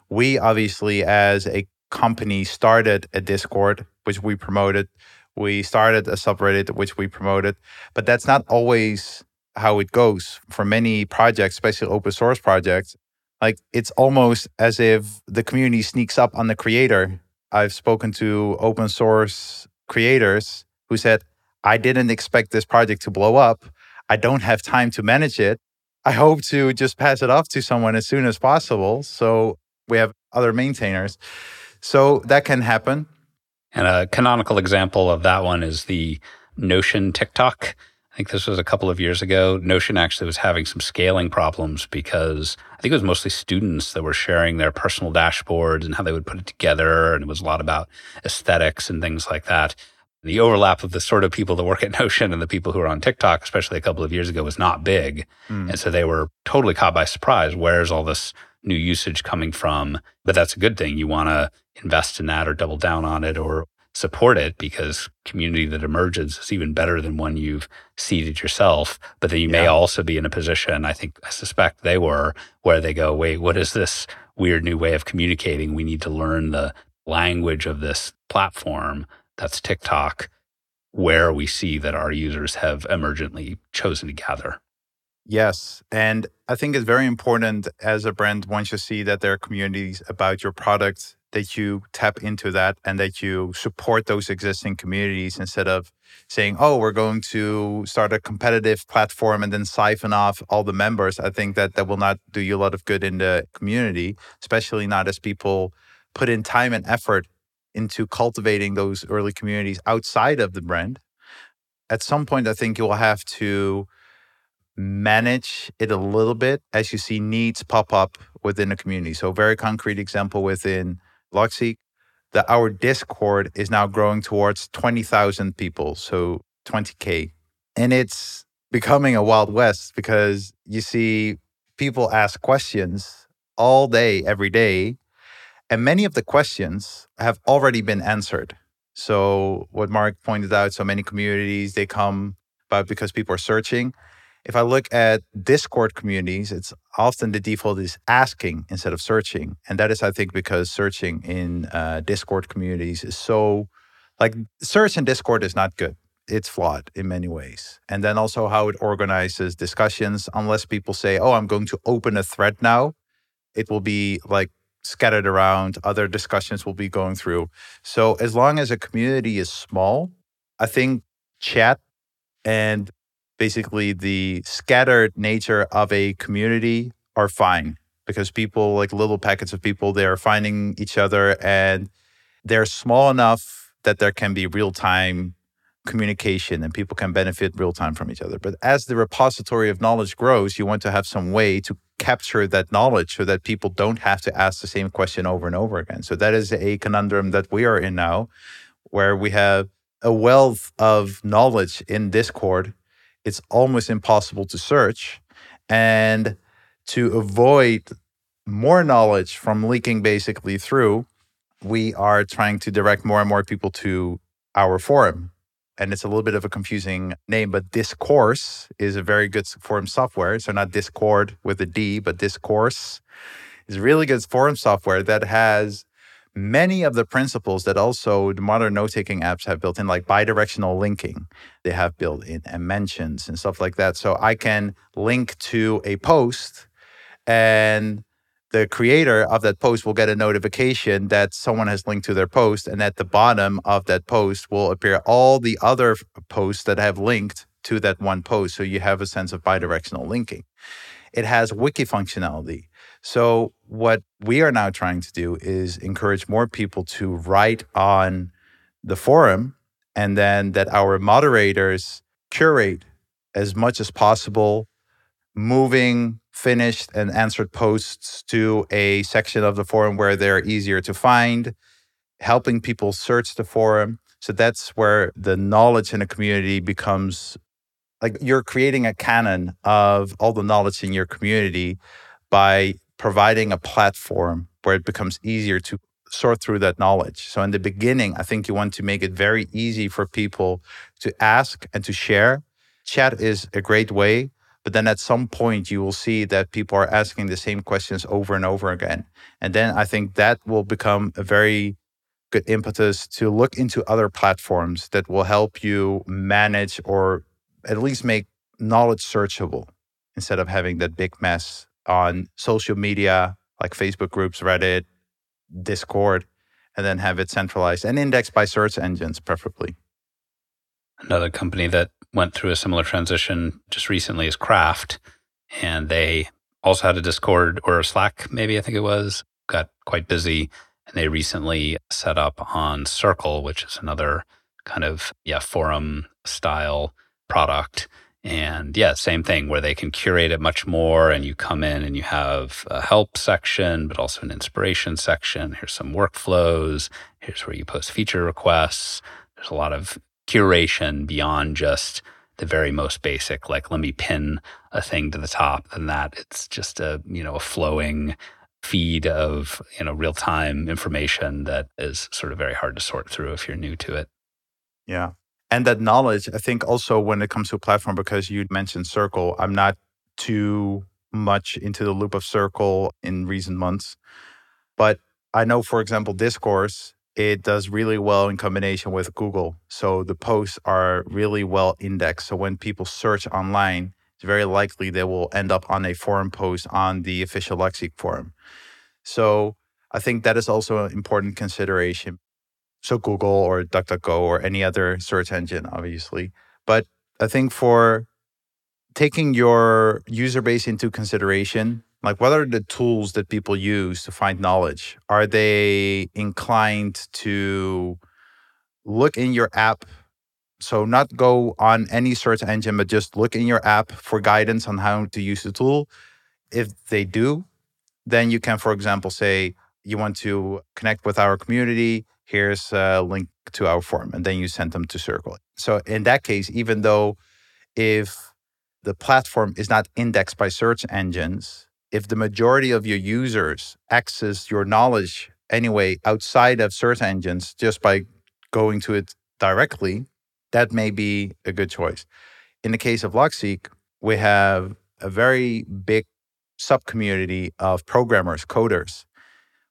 We obviously as a company started a discord which we promoted. We started a subreddit which we promoted. But that's not always how it goes for many projects especially open source projects. Like it's almost as if the community sneaks up on the creator. I've spoken to open source creators who said, I didn't expect this project to blow up. I don't have time to manage it. I hope to just pass it off to someone as soon as possible. So we have other maintainers. So that can happen. And a canonical example of that one is the Notion TikTok. I think this was a couple of years ago. Notion actually was having some scaling problems because I think it was mostly students that were sharing their personal dashboards and how they would put it together. And it was a lot about aesthetics and things like that. The overlap of the sort of people that work at Notion and the people who are on TikTok, especially a couple of years ago, was not big. Mm. And so they were totally caught by surprise. Where's all this new usage coming from? But that's a good thing. You want to invest in that or double down on it or support it because community that emerges is even better than one you've seeded yourself. But then you yeah. may also be in a position, I think, I suspect they were, where they go, wait, what is this weird new way of communicating? We need to learn the language of this platform that's TikTok, where we see that our users have emergently chosen to gather. Yes. And I think it's very important as a brand once you see that there are communities about your product that you tap into that and that you support those existing communities instead of saying, oh, we're going to start a competitive platform and then siphon off all the members. I think that that will not do you a lot of good in the community, especially not as people put in time and effort into cultivating those early communities outside of the brand. At some point, I think you will have to manage it a little bit as you see needs pop up within the community. So, very concrete example within Logseq, that our Discord is now growing towards 20,000 people, so 20K. And it's becoming a Wild West because you see people ask questions all day, every day. And many of the questions have already been answered. So, what Mark pointed out, so many communities, they come about because people are searching if I look at Discord communities, it's often the default is asking instead of searching. And that is, I think, because searching in uh, Discord communities is so like search in Discord is not good. It's flawed in many ways. And then also how it organizes discussions, unless people say, oh, I'm going to open a thread now, it will be like scattered around, other discussions will be going through. So as long as a community is small, I think chat and basically the scattered nature of a community are fine because people like little packets of people they are finding each other and they're small enough that there can be real time communication and people can benefit real time from each other. But as the repository of knowledge grows you want to have some way to capture that knowledge so that people don't have to ask the same question over and over again. So that is a conundrum that we are in now where we have a wealth of knowledge in discord it's almost impossible to search. And to avoid more knowledge from leaking basically through, we are trying to direct more and more people to our forum. And it's a little bit of a confusing name, but Discourse is a very good forum software. So not Discord with a D, but Discourse is really good forum software that has many of the principles that also the modern note-taking apps have built in, like bidirectional linking, they have built in and mentions and stuff like that. So I can link to a post and the creator of that post will get a notification that someone has linked to their post. And at the bottom of that post will appear all the other posts that have linked to that one post. So you have a sense of bidirectional linking. It has wiki functionality. So what we are now trying to do is encourage more people to write on the forum and then that our moderators curate as much as possible moving finished and answered posts to a section of the forum where they're easier to find, helping people search the forum. So that's where the knowledge in a community becomes like you're creating a canon of all the knowledge in your community by providing a platform where it becomes easier to sort through that knowledge. So in the beginning, I think you want to make it very easy for people to ask and to share. Chat is a great way, but then at some point you will see that people are asking the same questions over and over again. And then I think that will become a very good impetus to look into other platforms that will help you manage or at least make knowledge searchable instead of having that big mess on social media like Facebook groups, Reddit, Discord, and then have it centralized and indexed by search engines, preferably. Another company that went through a similar transition just recently is Craft, and they also had a Discord or a Slack, maybe I think it was, got quite busy. And they recently set up on Circle, which is another kind of yeah forum style product and yeah, same thing where they can curate it much more. And you come in and you have a help section, but also an inspiration section. Here's some workflows. Here's where you post feature requests. There's a lot of curation beyond just the very most basic, like let me pin a thing to the top. Than that, it's just a you know a flowing feed of you know real time information that is sort of very hard to sort through if you're new to it. Yeah, and that knowledge i think also when it comes to platform because you mentioned circle i'm not too much into the loop of circle in recent months but i know for example discourse it does really well in combination with google so the posts are really well indexed so when people search online it's very likely they will end up on a forum post on the official Logseq forum. So i think that is also an important consideration so Google or DuckDuckGo or any other search engine, obviously. But I think for taking your user base into consideration, like what are the tools that people use to find knowledge? Are they inclined to look in your app? So, not go on any search engine, but just look in your app for guidance on how to use the tool. If they do, then you can, for example, say, you want to connect with our community here's a link to our form and then you send them to circle. So in that case even though if the platform is not indexed by search engines if the majority of your users access your knowledge anyway outside of search engines just by going to it directly that may be a good choice. In the case of LogSeq, we have a very big sub community of programmers coders.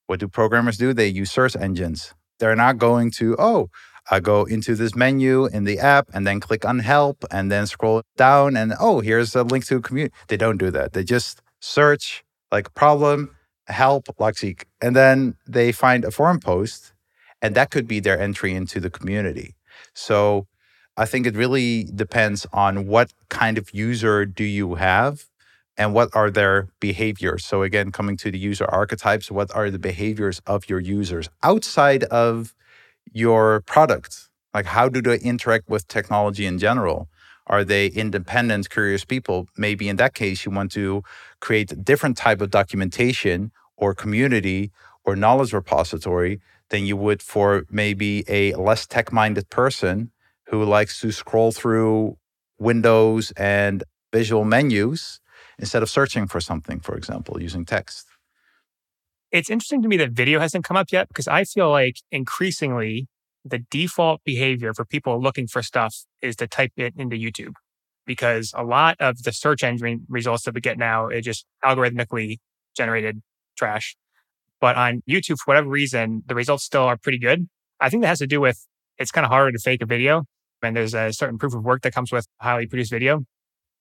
What do programmers do? They use search engines they're not going to, oh, I go into this menu in the app and then click on help and then scroll down and oh, here's a link to a community. They don't do that. They just search like problem, help, LogSeq, and then they find a forum post and that could be their entry into the community. So I think it really depends on what kind of user do you have and what are their behaviors? So again coming to the user archetypes what are the behaviors of your users outside of your product? Like how do they interact with technology in general? Are they independent curious people? Maybe in that case you want to create a different type of documentation or community or knowledge repository than you would for maybe a less tech minded person who likes to scroll through windows and visual menus instead of searching for something, for example, using text. It's interesting to me that video hasn't come up yet because I feel like increasingly the default behavior for people looking for stuff is to type it into YouTube because a lot of the search engine results that we get now is just algorithmically generated trash. But on YouTube, for whatever reason, the results still are pretty good. I think that has to do with it's kind of harder to fake a video. And there's a certain proof of work that comes with highly produced video.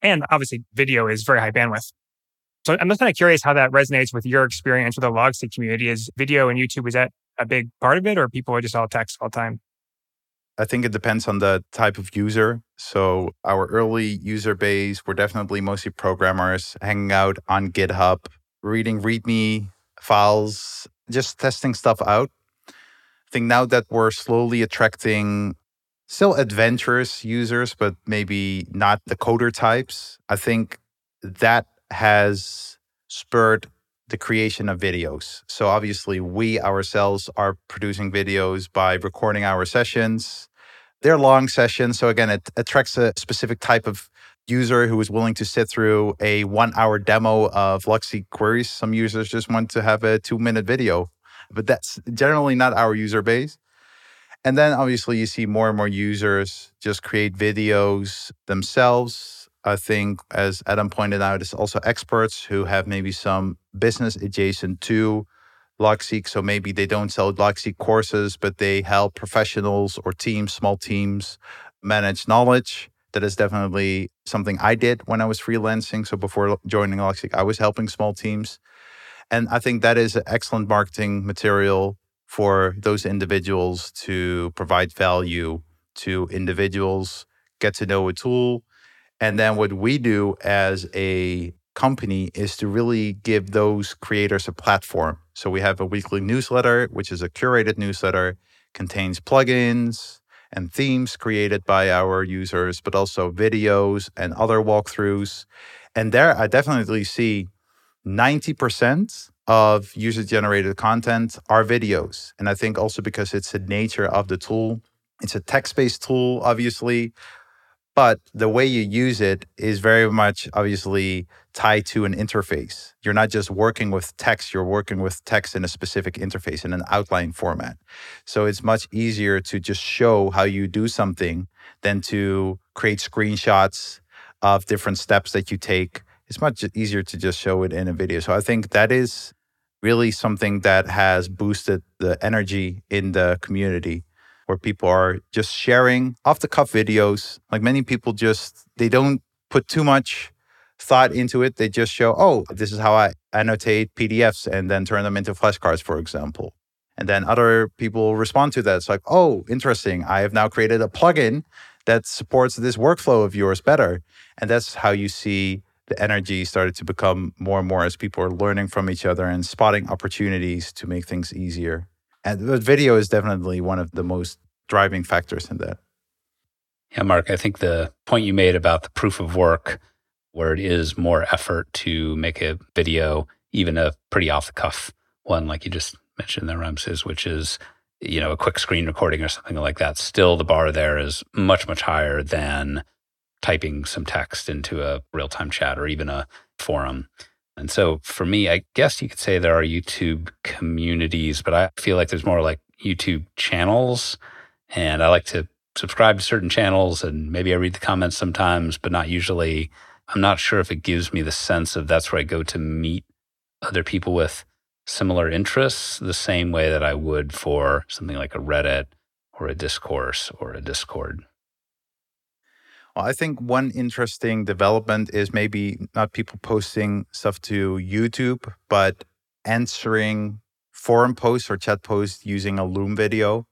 And obviously, video is very high bandwidth. So I'm just kind of curious how that resonates with your experience with the LogSeq community. Is video and YouTube, is that a big part of it, or people are just all text all the time? I think it depends on the type of user. So our early user base were definitely mostly programmers hanging out on GitHub, reading README files, just testing stuff out. I think now that we're slowly attracting still adventurous users, but maybe not the coder types, I think that has spurred the creation of videos. So obviously, we ourselves are producing videos by recording our sessions. They're long sessions. So again, it attracts a specific type of user who is willing to sit through a one hour demo of Logseq queries. Some users just want to have a two minute video, but that's generally not our user base. And then obviously you see more and more users just create videos themselves. I think, as Adam pointed out, it's also experts who have maybe some business adjacent to Logseq. So maybe they don't sell Logseq courses, but they help professionals or teams, small teams, manage knowledge. That is definitely something I did when I was freelancing. So before joining Logseq, I was helping small teams. And I think that is an excellent marketing material for those individuals to provide value to individuals, get to know a tool. And then what we do as a company is to really give those creators a platform. So we have a weekly newsletter, which is a curated newsletter, contains plugins and themes created by our users, but also videos and other walkthroughs. And there I definitely see 90% of user generated content are videos. And I think also because it's the nature of the tool, it's a text based tool, obviously, but the way you use it is very much obviously tied to an interface. You're not just working with text, you're working with text in a specific interface in an outline format. So it's much easier to just show how you do something than to create screenshots of different steps that you take it's much easier to just show it in a video. So I think that is really something that has boosted the energy in the community where people are just sharing off the cuff videos. Like many people just they don't put too much thought into it. They just show, oh, this is how I annotate PDFs and then turn them into flashcards, for example. And then other people respond to that. It's like, oh, interesting. I have now created a plugin that supports this workflow of yours better. And that's how you see the energy started to become more and more as people are learning from each other and spotting opportunities to make things easier. And but video is definitely one of the most driving factors in that. Yeah, Mark, I think the point you made about the proof of work, where it is more effort to make a video, even a pretty off the cuff one, like you just mentioned there, Ramses, which is, you know, a quick screen recording or something like that. Still, the bar there is much, much higher than typing some text into a real time chat or even a forum. And so for me, I guess you could say there are YouTube communities, but I feel like there's more like YouTube channels. And I like to subscribe to certain channels and maybe I read the comments sometimes, but not usually. I'm not sure if it gives me the sense of that's where I go to meet other people with similar interests the same way that I would for something like a Reddit or a discourse or a Discord. Well, I think one interesting development is maybe not people posting stuff to YouTube, but answering forum posts or chat posts using a Loom video.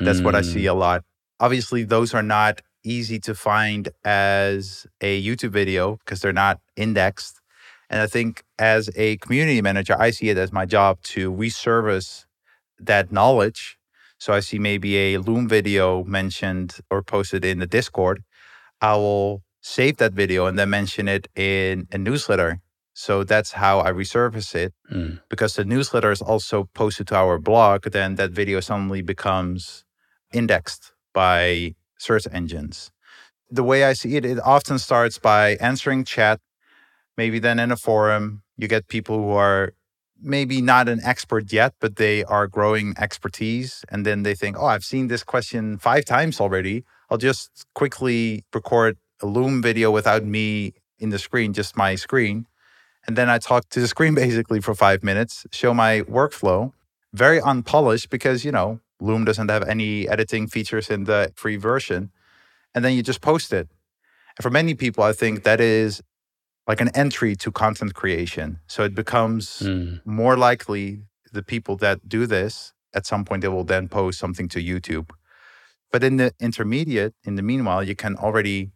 That's mm. what I see hmm. a lot. Obviously, those are not easy to find as a YouTube video because they're not indexed. And I think as a community manager, I see it as my job to reservice that knowledge. So I see maybe a Loom video mentioned or posted in the Discord. I will save that video and then mention it in a newsletter. So that's how I resurface it. Mm. Because the newsletter is also posted to our blog, then that video suddenly becomes indexed by search engines. The way I see it, it often starts by answering chat. Maybe then in a forum, you get people who are maybe not an expert yet, but they are growing expertise. And then they think, oh, I've seen this question five times already. I'll just quickly record a Loom video without me in the screen, just my screen. And then I talk to the screen basically for five minutes, show my workflow, very unpolished because, you know, Loom doesn't have any editing features in the free version. And then you just post it. And for many people, I think that is like an entry to content creation. So it becomes mm. more likely the people that do this at some point they will then post something to YouTube. But in the intermediate, in the meanwhile, you can already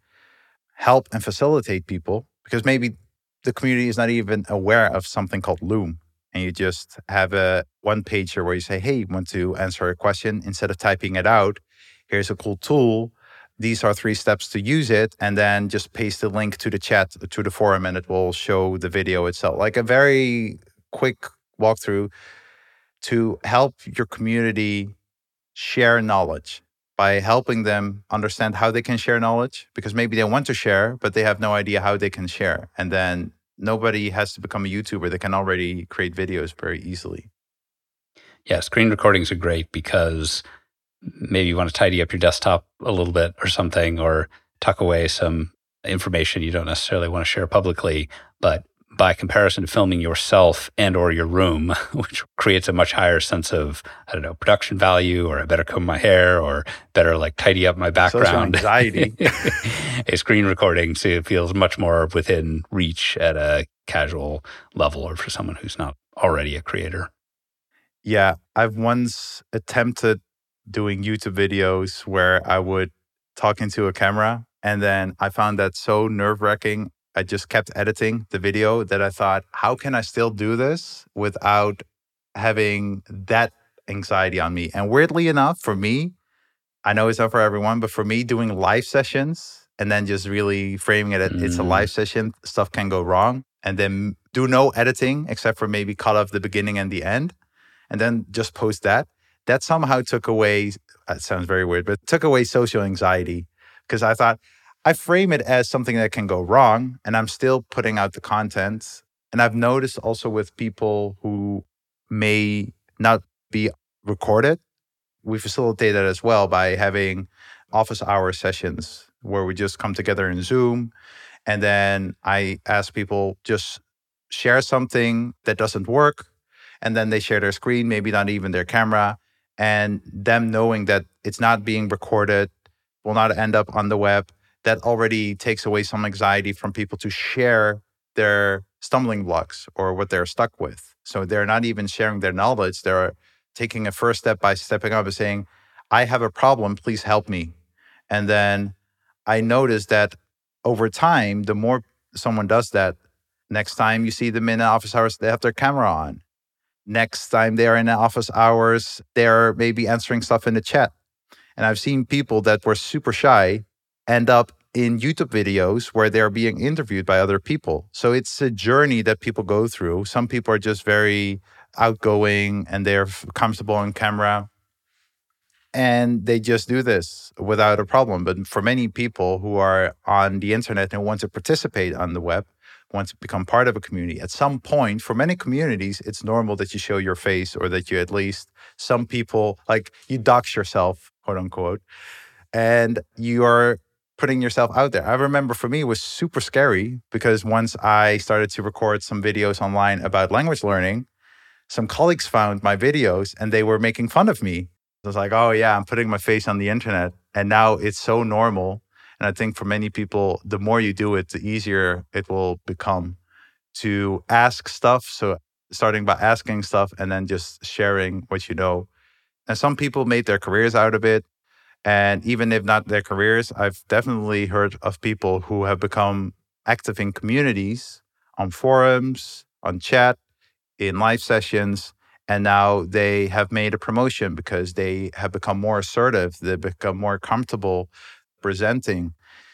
help and facilitate people because maybe the community is not even aware of something called Loom. And you just have a one pager where you say, hey, want to answer a question instead of typing it out. Here's a cool tool. These are three steps to use it. And then just paste the link to the chat, to the forum, and it will show the video itself. Like a very quick walkthrough to help your community share knowledge by helping them understand how they can share knowledge because maybe they want to share, but they have no idea how they can share. And then nobody has to become a YouTuber. They can already create videos very easily. Yeah, screen recordings are great because maybe you want to tidy up your desktop a little bit or something, or tuck away some information you don't necessarily want to share publicly. But by comparison to filming yourself and or your room, which creates a much higher sense of, I don't know, production value or I better comb my hair or better like tidy up my background. anxiety. a screen recording so it feels much more within reach at a casual level or for someone who's not already a creator. Yeah. I've once attempted doing YouTube videos where I would talk into a camera and then I found that so nerve wracking. I just kept editing the video that I thought, how can I still do this without having that anxiety on me? And weirdly enough, for me, I know it's not for everyone, but for me, doing live sessions and then just really framing it, mm. it's a live mm. session, stuff can go wrong. And then do no editing except for maybe cut off the beginning and the end, and then just post that. That somehow took away, that sounds very weird, but took away social anxiety because I thought, I frame it as something that can go wrong, and I'm still putting out the content. And I've noticed also with people who may not be recorded, we facilitate that as well by having office hour sessions where we just come together in Zoom. And then I ask people just share something that doesn't work. And then they share their screen, maybe not even their camera. And them knowing that it's not being recorded will not end up on the web that already takes away some anxiety from people to share their stumbling blocks or what they're stuck with. So they're not even sharing their knowledge. They're taking a first step by stepping up and saying, I have a problem, please help me. And then I noticed that over time, the more someone does that, next time you see them in office hours, they have their camera on. Next time they're in office hours, they're maybe answering stuff in the chat. And I've seen people that were super shy end up in YouTube videos where they're being interviewed by other people. So it's a journey that people go through. Some people are just very outgoing and they're comfortable on camera and they just do this without a problem. But for many people who are on the internet and want to participate on the web, want to become part of a community, at some point, for many communities, it's normal that you show your face or that you at least some people like you dox yourself, quote unquote, and you are putting yourself out there. I remember for me, it was super scary because once I started to record some videos online about language learning, some colleagues found my videos and they were making fun of me. I was like, oh, yeah, I'm putting my face on the internet. And now it's so normal. And I think for many people, the more you do it, the easier it will become to ask stuff. So starting by asking stuff and then just sharing what you know. And some people made their careers out of it. And even if not their careers, I've definitely heard of people who have become active in communities, on forums, on chat, in live sessions. And now they have made a promotion because they have become more assertive, they become more comfortable presenting.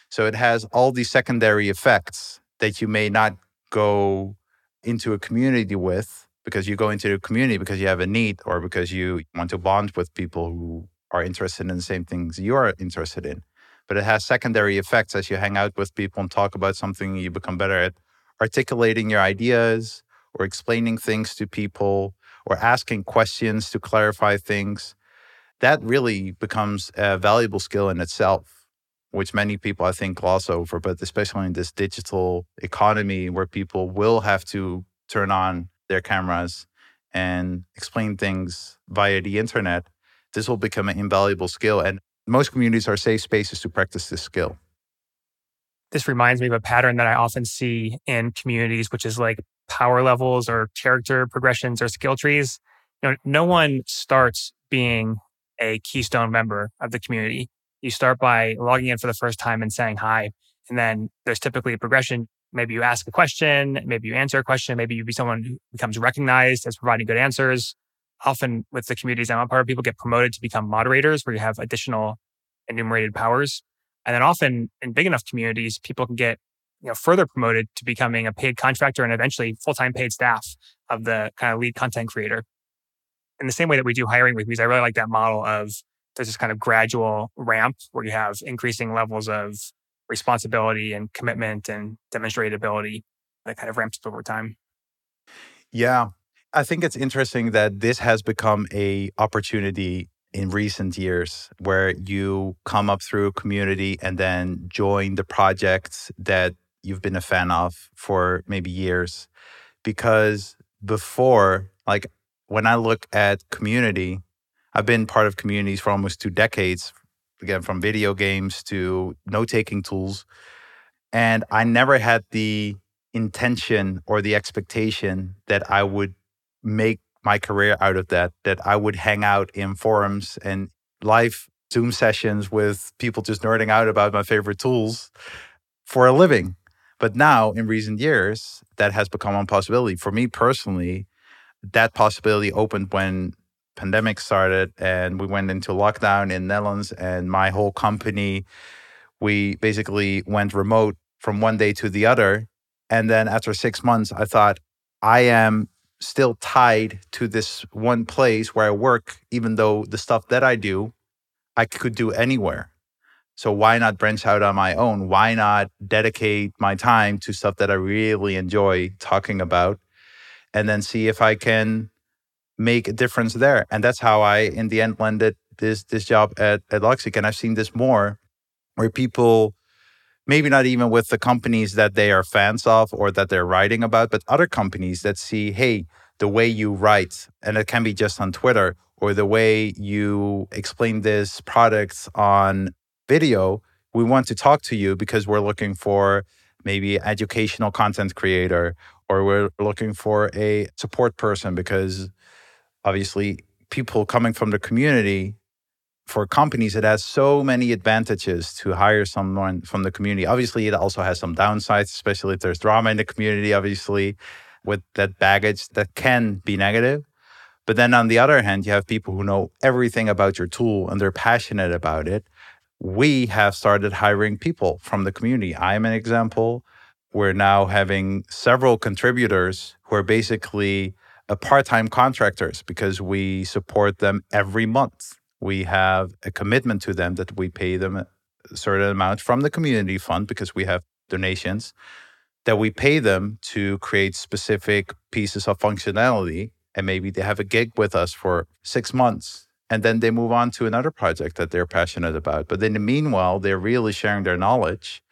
So it has all these secondary effects that you may not go into a community with because you go into the community because you have a need or because you want to bond with people who are interested in the same things you are interested in. But it has secondary effects as you hang out with people and talk about something, you become better at articulating your ideas or explaining things to people or asking questions to clarify things. That really becomes a valuable skill in itself, which many people I think gloss over, but especially in this digital economy where people will have to turn on their cameras and explain things via the internet this will become an invaluable skill. And most communities are safe spaces to practice this skill. This reminds me of a pattern that I often see in communities, which is like power levels or character progressions or skill trees. You know, no one starts being a keystone member of the community. You start by logging in for the first time and saying hi. And then there's typically a progression. Maybe you ask a question, maybe you answer a question, maybe you be someone who becomes recognized as providing good answers. Often with the communities I'm a part of, people get promoted to become moderators where you have additional enumerated powers. And then often in big enough communities, people can get you know further promoted to becoming a paid contractor and eventually full-time paid staff of the kind of lead content creator. In the same way that we do hiring reviews, I really like that model of there's this kind of gradual ramp where you have increasing levels of responsibility and commitment and demonstrability that kind of ramps up over time. Yeah. I think it's interesting that this has become a opportunity in recent years where you come up through a community and then join the projects that you've been a fan of for maybe years. Because before like when i look at community i've been part of communities for almost two decades again from video games to note-taking tools and i never had the intention or the expectation that i would make my career out of that that i would hang out in forums and live zoom sessions with people just nerding out about my favorite tools for a living. But now in recent years that has become a possibility. For me personally that possibility opened when pandemic started and we went into lockdown in Netherlands and my whole company we basically went remote from one day to the other. And then after 6 months I thought I am still tied to this one place where I work even though the stuff that I do I could do anywhere so why not branch out on my own why not dedicate my time to stuff that I really enjoy talking about and then see if I can make a difference there. And that's how I, in the end, landed this this job at at Logseq. And I've seen this more, where people, maybe not even with the companies that they are fans of or that they're writing about, but other companies that see, hey, the way you write, and it can be just on Twitter, or the way you explain this product on video, we want to talk to you because we're looking for maybe educational content creator or we're looking for a support person because obviously people coming from the community for companies it has so many advantages to hire someone from the community. Obviously it also has some downsides especially if there's drama in the community obviously with that baggage that can be negative. But then on the other hand you have people who know everything about your tool and they're passionate about it. We have started hiring people from the community. I'm an example. We're now having several contributors who are basically a part-time contractors because we support them every month. We have a commitment to them that we pay them a certain amount from the community fund because we have donations that we pay them to create specific pieces of functionality and maybe they have a gig with us for 6 months and then they move on to another project that they're passionate about. But in the meanwhile, they're really sharing their knowledge.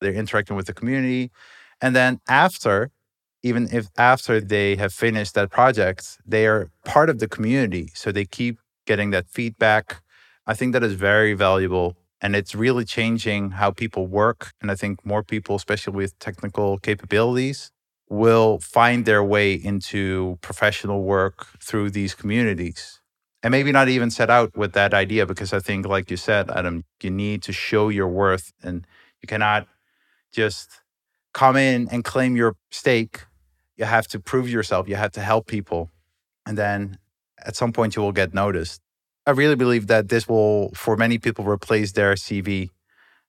They're interacting with the community. And then after even if after they have finished that project, they are part of the community. So they keep getting that feedback. I think that is very valuable. And it's really changing how people work. And I think more people, especially with technical capabilities, will find their way into professional work through these communities. And maybe not even set out with that idea, because I think, like you said, Adam, you need to show your worth and you cannot just come in and claim your stake you have to prove yourself, you have to help people. And then at some point, you will get noticed. I really believe that this will, for many people, replace their CV.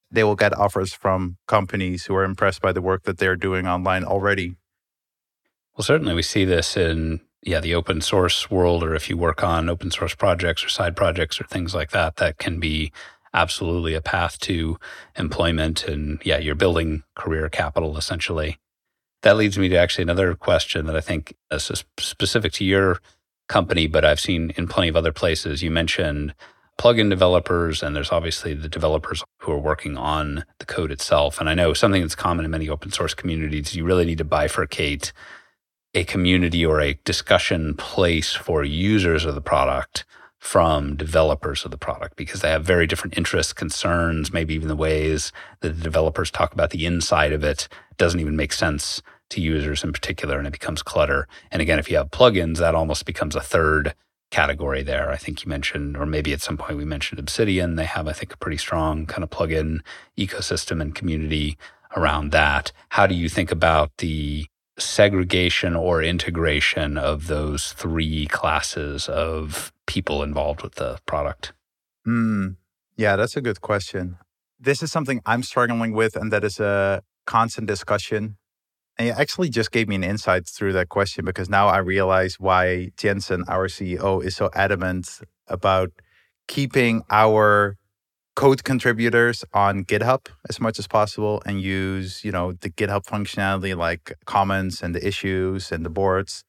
They will get offers from companies who are impressed by the work that they're doing online already. Well, certainly we see this in yeah the open source world, or if you work on open source projects or side projects or things like that, that can be absolutely a path to employment. And yeah, you're building career capital essentially that leads me to actually another question that I think uh, is specific to your company, but I've seen in plenty of other places. You mentioned plugin developers, and there's obviously the developers who are working on the code itself. And I know something that's common in many open source communities, you really need to bifurcate a community or a discussion place for users of the product from developers of the product because they have very different interests, concerns, maybe even the ways that the developers talk about the inside of it doesn't even make sense to users in particular and it becomes clutter. And again, if you have plugins, that almost becomes a third category there. I think you mentioned, or maybe at some point we mentioned Obsidian. They have, I think, a pretty strong kind of plugin ecosystem and community around that. How do you think about the segregation or integration of those three classes of people involved with the product? Mm, yeah, that's a good question. This is something I'm struggling with, and that is a constant discussion. And you actually just gave me an insight through that question because now I realize why Tienson, our CEO, is so adamant about keeping our code contributors on GitHub as much as possible and use, you know, the GitHub functionality like comments and the issues and the boards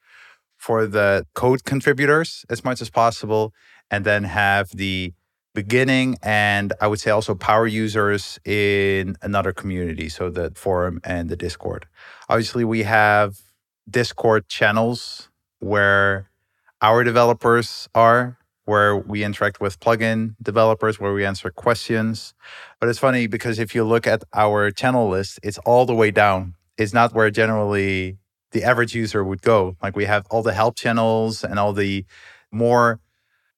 for the code contributors as much as possible and then have the beginning and I would say also power users in another community, so the forum and the Discord. Obviously, we have Discord channels where our developers are, where we interact with plugin developers, where we answer questions. But it's funny because if you look at our channel list, it's all the way down. It's not where generally the average user would go. Like we have all the help channels and all the more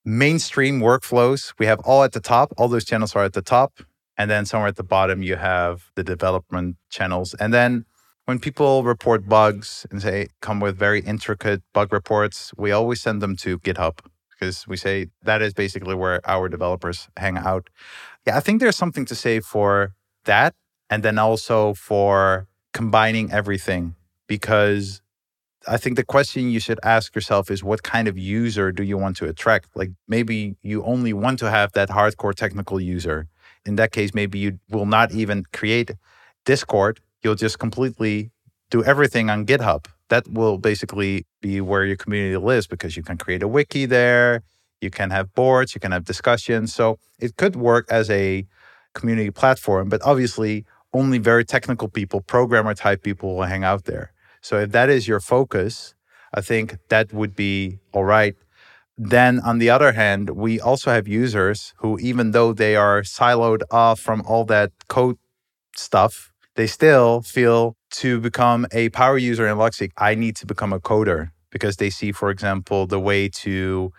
mainstream workflows. We have all at the top. All those channels are at the top. And then somewhere at the bottom, you have the development channels. And then when people report bugs and say come with very intricate bug reports, we always send them to GitHub because we say that is basically where our developers hang out. Yeah, I think there's something to say for that. And then also for combining everything because I think the question you should ask yourself is what kind of user do you want to attract? Like maybe you only want to have that hardcore technical user. In that case, maybe you will not even create Discord. You'll just completely do everything on GitHub. That will basically be where your community lives because you can create a wiki there. You can have boards, you can have discussions. So it could work as a community platform, but obviously only very technical people, programmer type people will hang out there. So if that is your focus, I think that would be all right. Then on the other hand, we also have users who, even though they are siloed off from all that code stuff, they still feel to become a power user in Logseq, I need to become a coder because they see, for example, the way to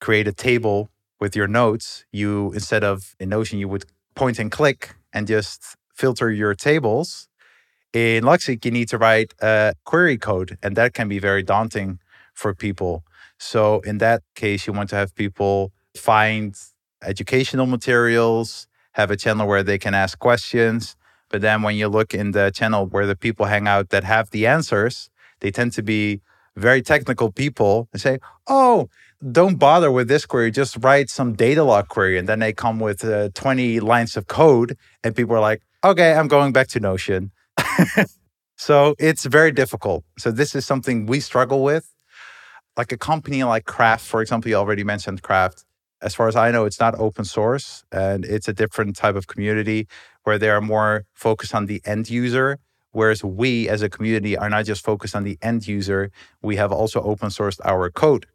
create a table with your notes. You, instead of in Notion, you would point and click and just filter your tables in Logseq, you need to write a query code, and that can be very daunting for people. So, in that case, you want to have people find educational materials, have a channel where they can ask questions. But then, when you look in the channel where the people hang out that have the answers, they tend to be very technical people and say, Oh, don't bother with this query, just write some Datalog query. And then they come with uh, 20 lines of code, and people are like, Okay, I'm going back to Notion. So it's very difficult. So this is something we struggle with. Like a company like Craft, for example, you already mentioned Craft. As far as I know, it's not open source and it's a different type of community where they are more focused on the end user. Whereas we as a community are not just focused on the end user, we have also open sourced our code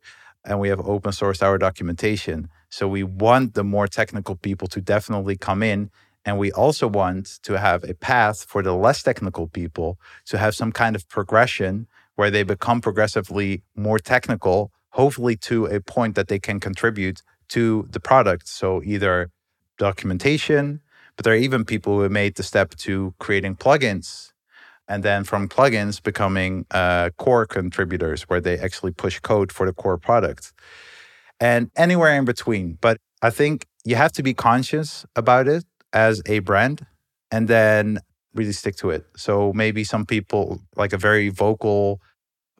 and we have open sourced our documentation. So we want the more technical people to definitely come in and we also want to have a path for the less technical people to have some kind of progression where they become progressively more technical, hopefully to a point that they can contribute to the product. So either documentation, but there are even people who have made the step to creating plugins and then from plugins becoming uh, core contributors where they actually push code for the core product and anywhere in between. But I think you have to be conscious about it as a brand and then really stick to it. So maybe some people, like a very vocal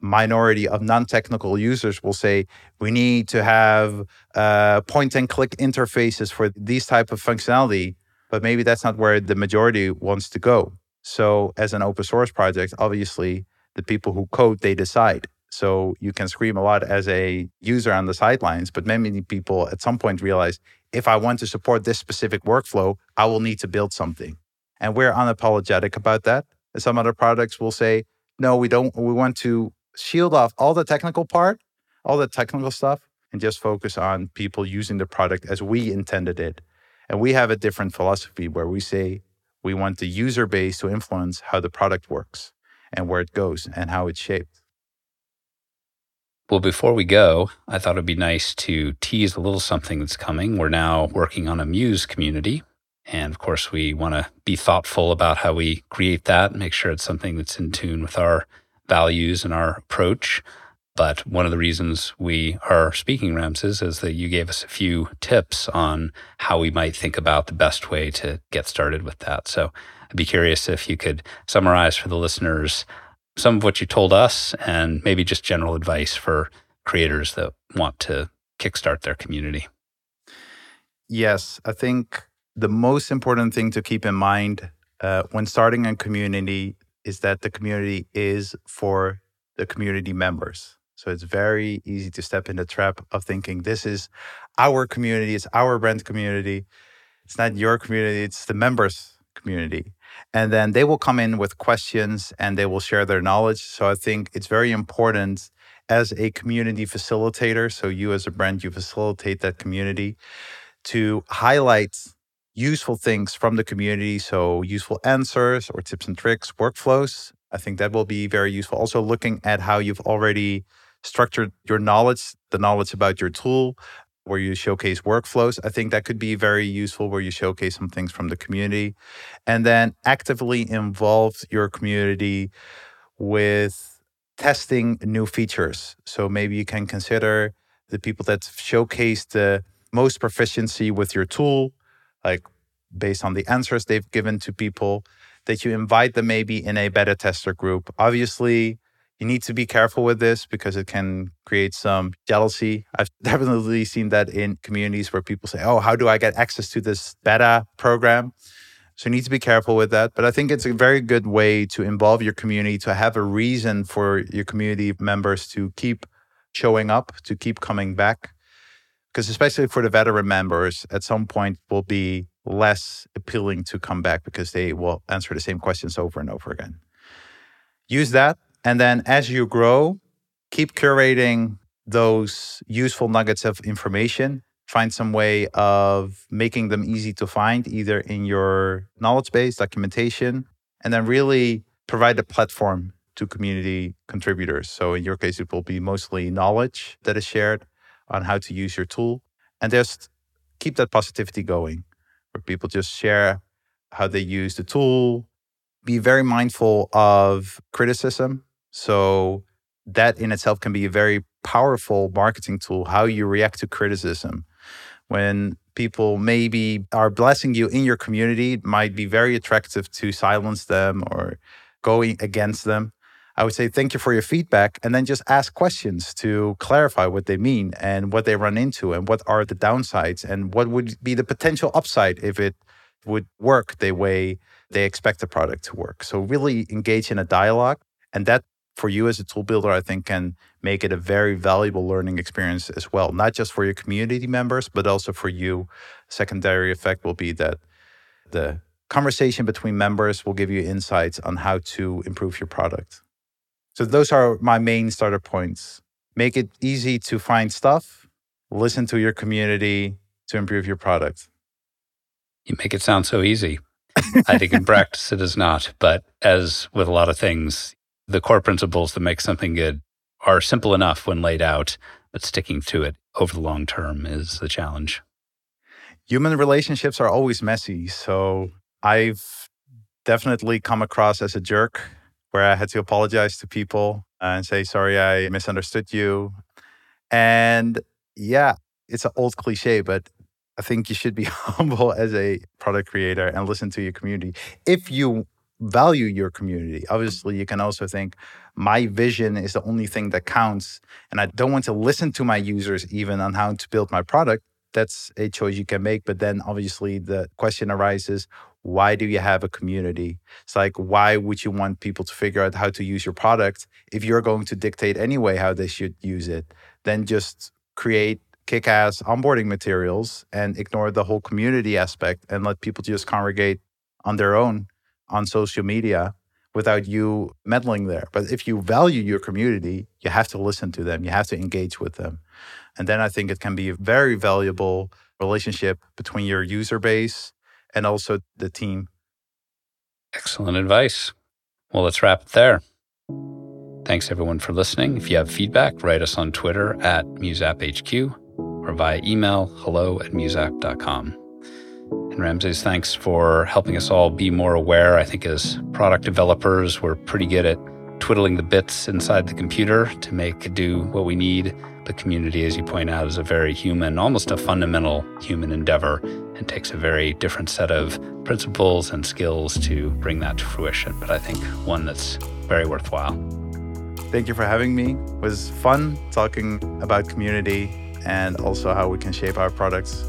minority of non-technical users will say we need to have uh, point and click interfaces for these type of functionality but maybe that's not where the majority wants to go so as an open source project obviously the people who code they decide so you can scream a lot as a user on the sidelines but many people at some point realize if I want to support this specific workflow, I will need to build something. And we're unapologetic about that. Some other products will say, no, we don't, we want to shield off all the technical part, all the technical stuff, and just focus on people using the product as we intended it. And we have a different philosophy where we say we want the user base to influence how the product works and where it goes and how it's shaped. Well, before we go, I thought it'd be nice to tease a little something that's coming. We're now working on a Muse community. And of course, we want to be thoughtful about how we create that, make sure it's something that's in tune with our values and our approach. But one of the reasons we are speaking Ramses is that you gave us a few tips on how we might think about the best way to get started with that. So I'd be curious if you could summarize for the listeners some of what you told us and maybe just general advice for creators that want to kickstart their community. Yes, I think the most important thing to keep in mind uh, when starting a community is that the community is for the community members. So it's very easy to step in the trap of thinking this is our community, it's our brand community. It's not your community, it's the members community. And then they will come in with questions and they will share their knowledge. So I think it's very important as a community facilitator. So you as a brand, you facilitate that community to highlight useful things from the community. So useful answers or tips and tricks, workflows. I think that will be very useful. Also looking at how you've already structured your knowledge, the knowledge about your tool, where you showcase workflows. I think that could be very useful where you showcase some things from the community. And then actively involve your community with testing new features. So maybe you can consider the people that showcase the most proficiency with your tool, like based on the answers they've given to people, that you invite them maybe in a beta tester group. Obviously, you need to be careful with this because it can create some jealousy. I've definitely seen that in communities where people say, Oh, how do I get access to this beta program? So you need to be careful with that. But I think it's a very good way to involve your community, to have a reason for your community members to keep showing up, to keep coming back. Because especially for the veteran members, at some point will be less appealing to come back because they will answer the same questions over and over again. Use that and then as you grow, keep curating those useful nuggets of information. Find some way of making them easy to find, either in your knowledge base, documentation, and then really provide a platform to community contributors. So in your case, it will be mostly knowledge that is shared on how to use your tool. And just keep that positivity going, where people just share how they use the tool. Be very mindful of criticism so that in itself can be a very powerful marketing tool, how you react to criticism. When people maybe are blessing you in your community, it might be very attractive to silence them or going against them. I would say thank you for your feedback and then just ask questions to clarify what they mean and what they run into and what are the downsides and what would be the potential upside if it would work the way they expect the product to work. So really engage in a dialogue and that for you as a tool builder, I think can make it a very valuable learning experience as well, not just for your community members, but also for you. Secondary effect will be that the conversation between members will give you insights on how to improve your product. So those are my main starter points. Make it easy to find stuff, listen to your community to improve your product. You make it sound so easy. I think in practice it is not, but as with a lot of things, the core principles that make something good are simple enough when laid out, but sticking to it over the long term is the challenge. Human relationships are always messy. So I've definitely come across as a jerk where I had to apologize to people and say, sorry, I misunderstood you. And yeah, it's an old cliche, but I think you should be humble as a product creator and listen to your community. If you value your community. Obviously, you can also think my vision is the only thing that counts, and I don't want to listen to my users even on how to build my product. That's a choice you can make. But then obviously, the question arises why do you have a community? It's like, why would you want people to figure out how to use your product if you're going to dictate anyway how they should use it? Then just create kick ass onboarding materials and ignore the whole community aspect and let people just congregate on their own on social media without you meddling there. But if you value your community, you have to listen to them, you have to engage with them. And then I think it can be a very valuable relationship between your user base and also the team. Excellent advice. Well, let's wrap it there. Thanks everyone for listening. If you have feedback, write us on Twitter at MuseAppHQ or via email hello at museapp.com. And Ramses, thanks for helping us all be more aware. I think as product developers, we're pretty good at twiddling the bits inside the computer to make do what we need. The community, as you point out, is a very human, almost a fundamental human endeavor and takes a very different set of principles and skills to bring that to fruition. But I think one that's very worthwhile. Thank you for having me. It was fun talking about community and also how we can shape our products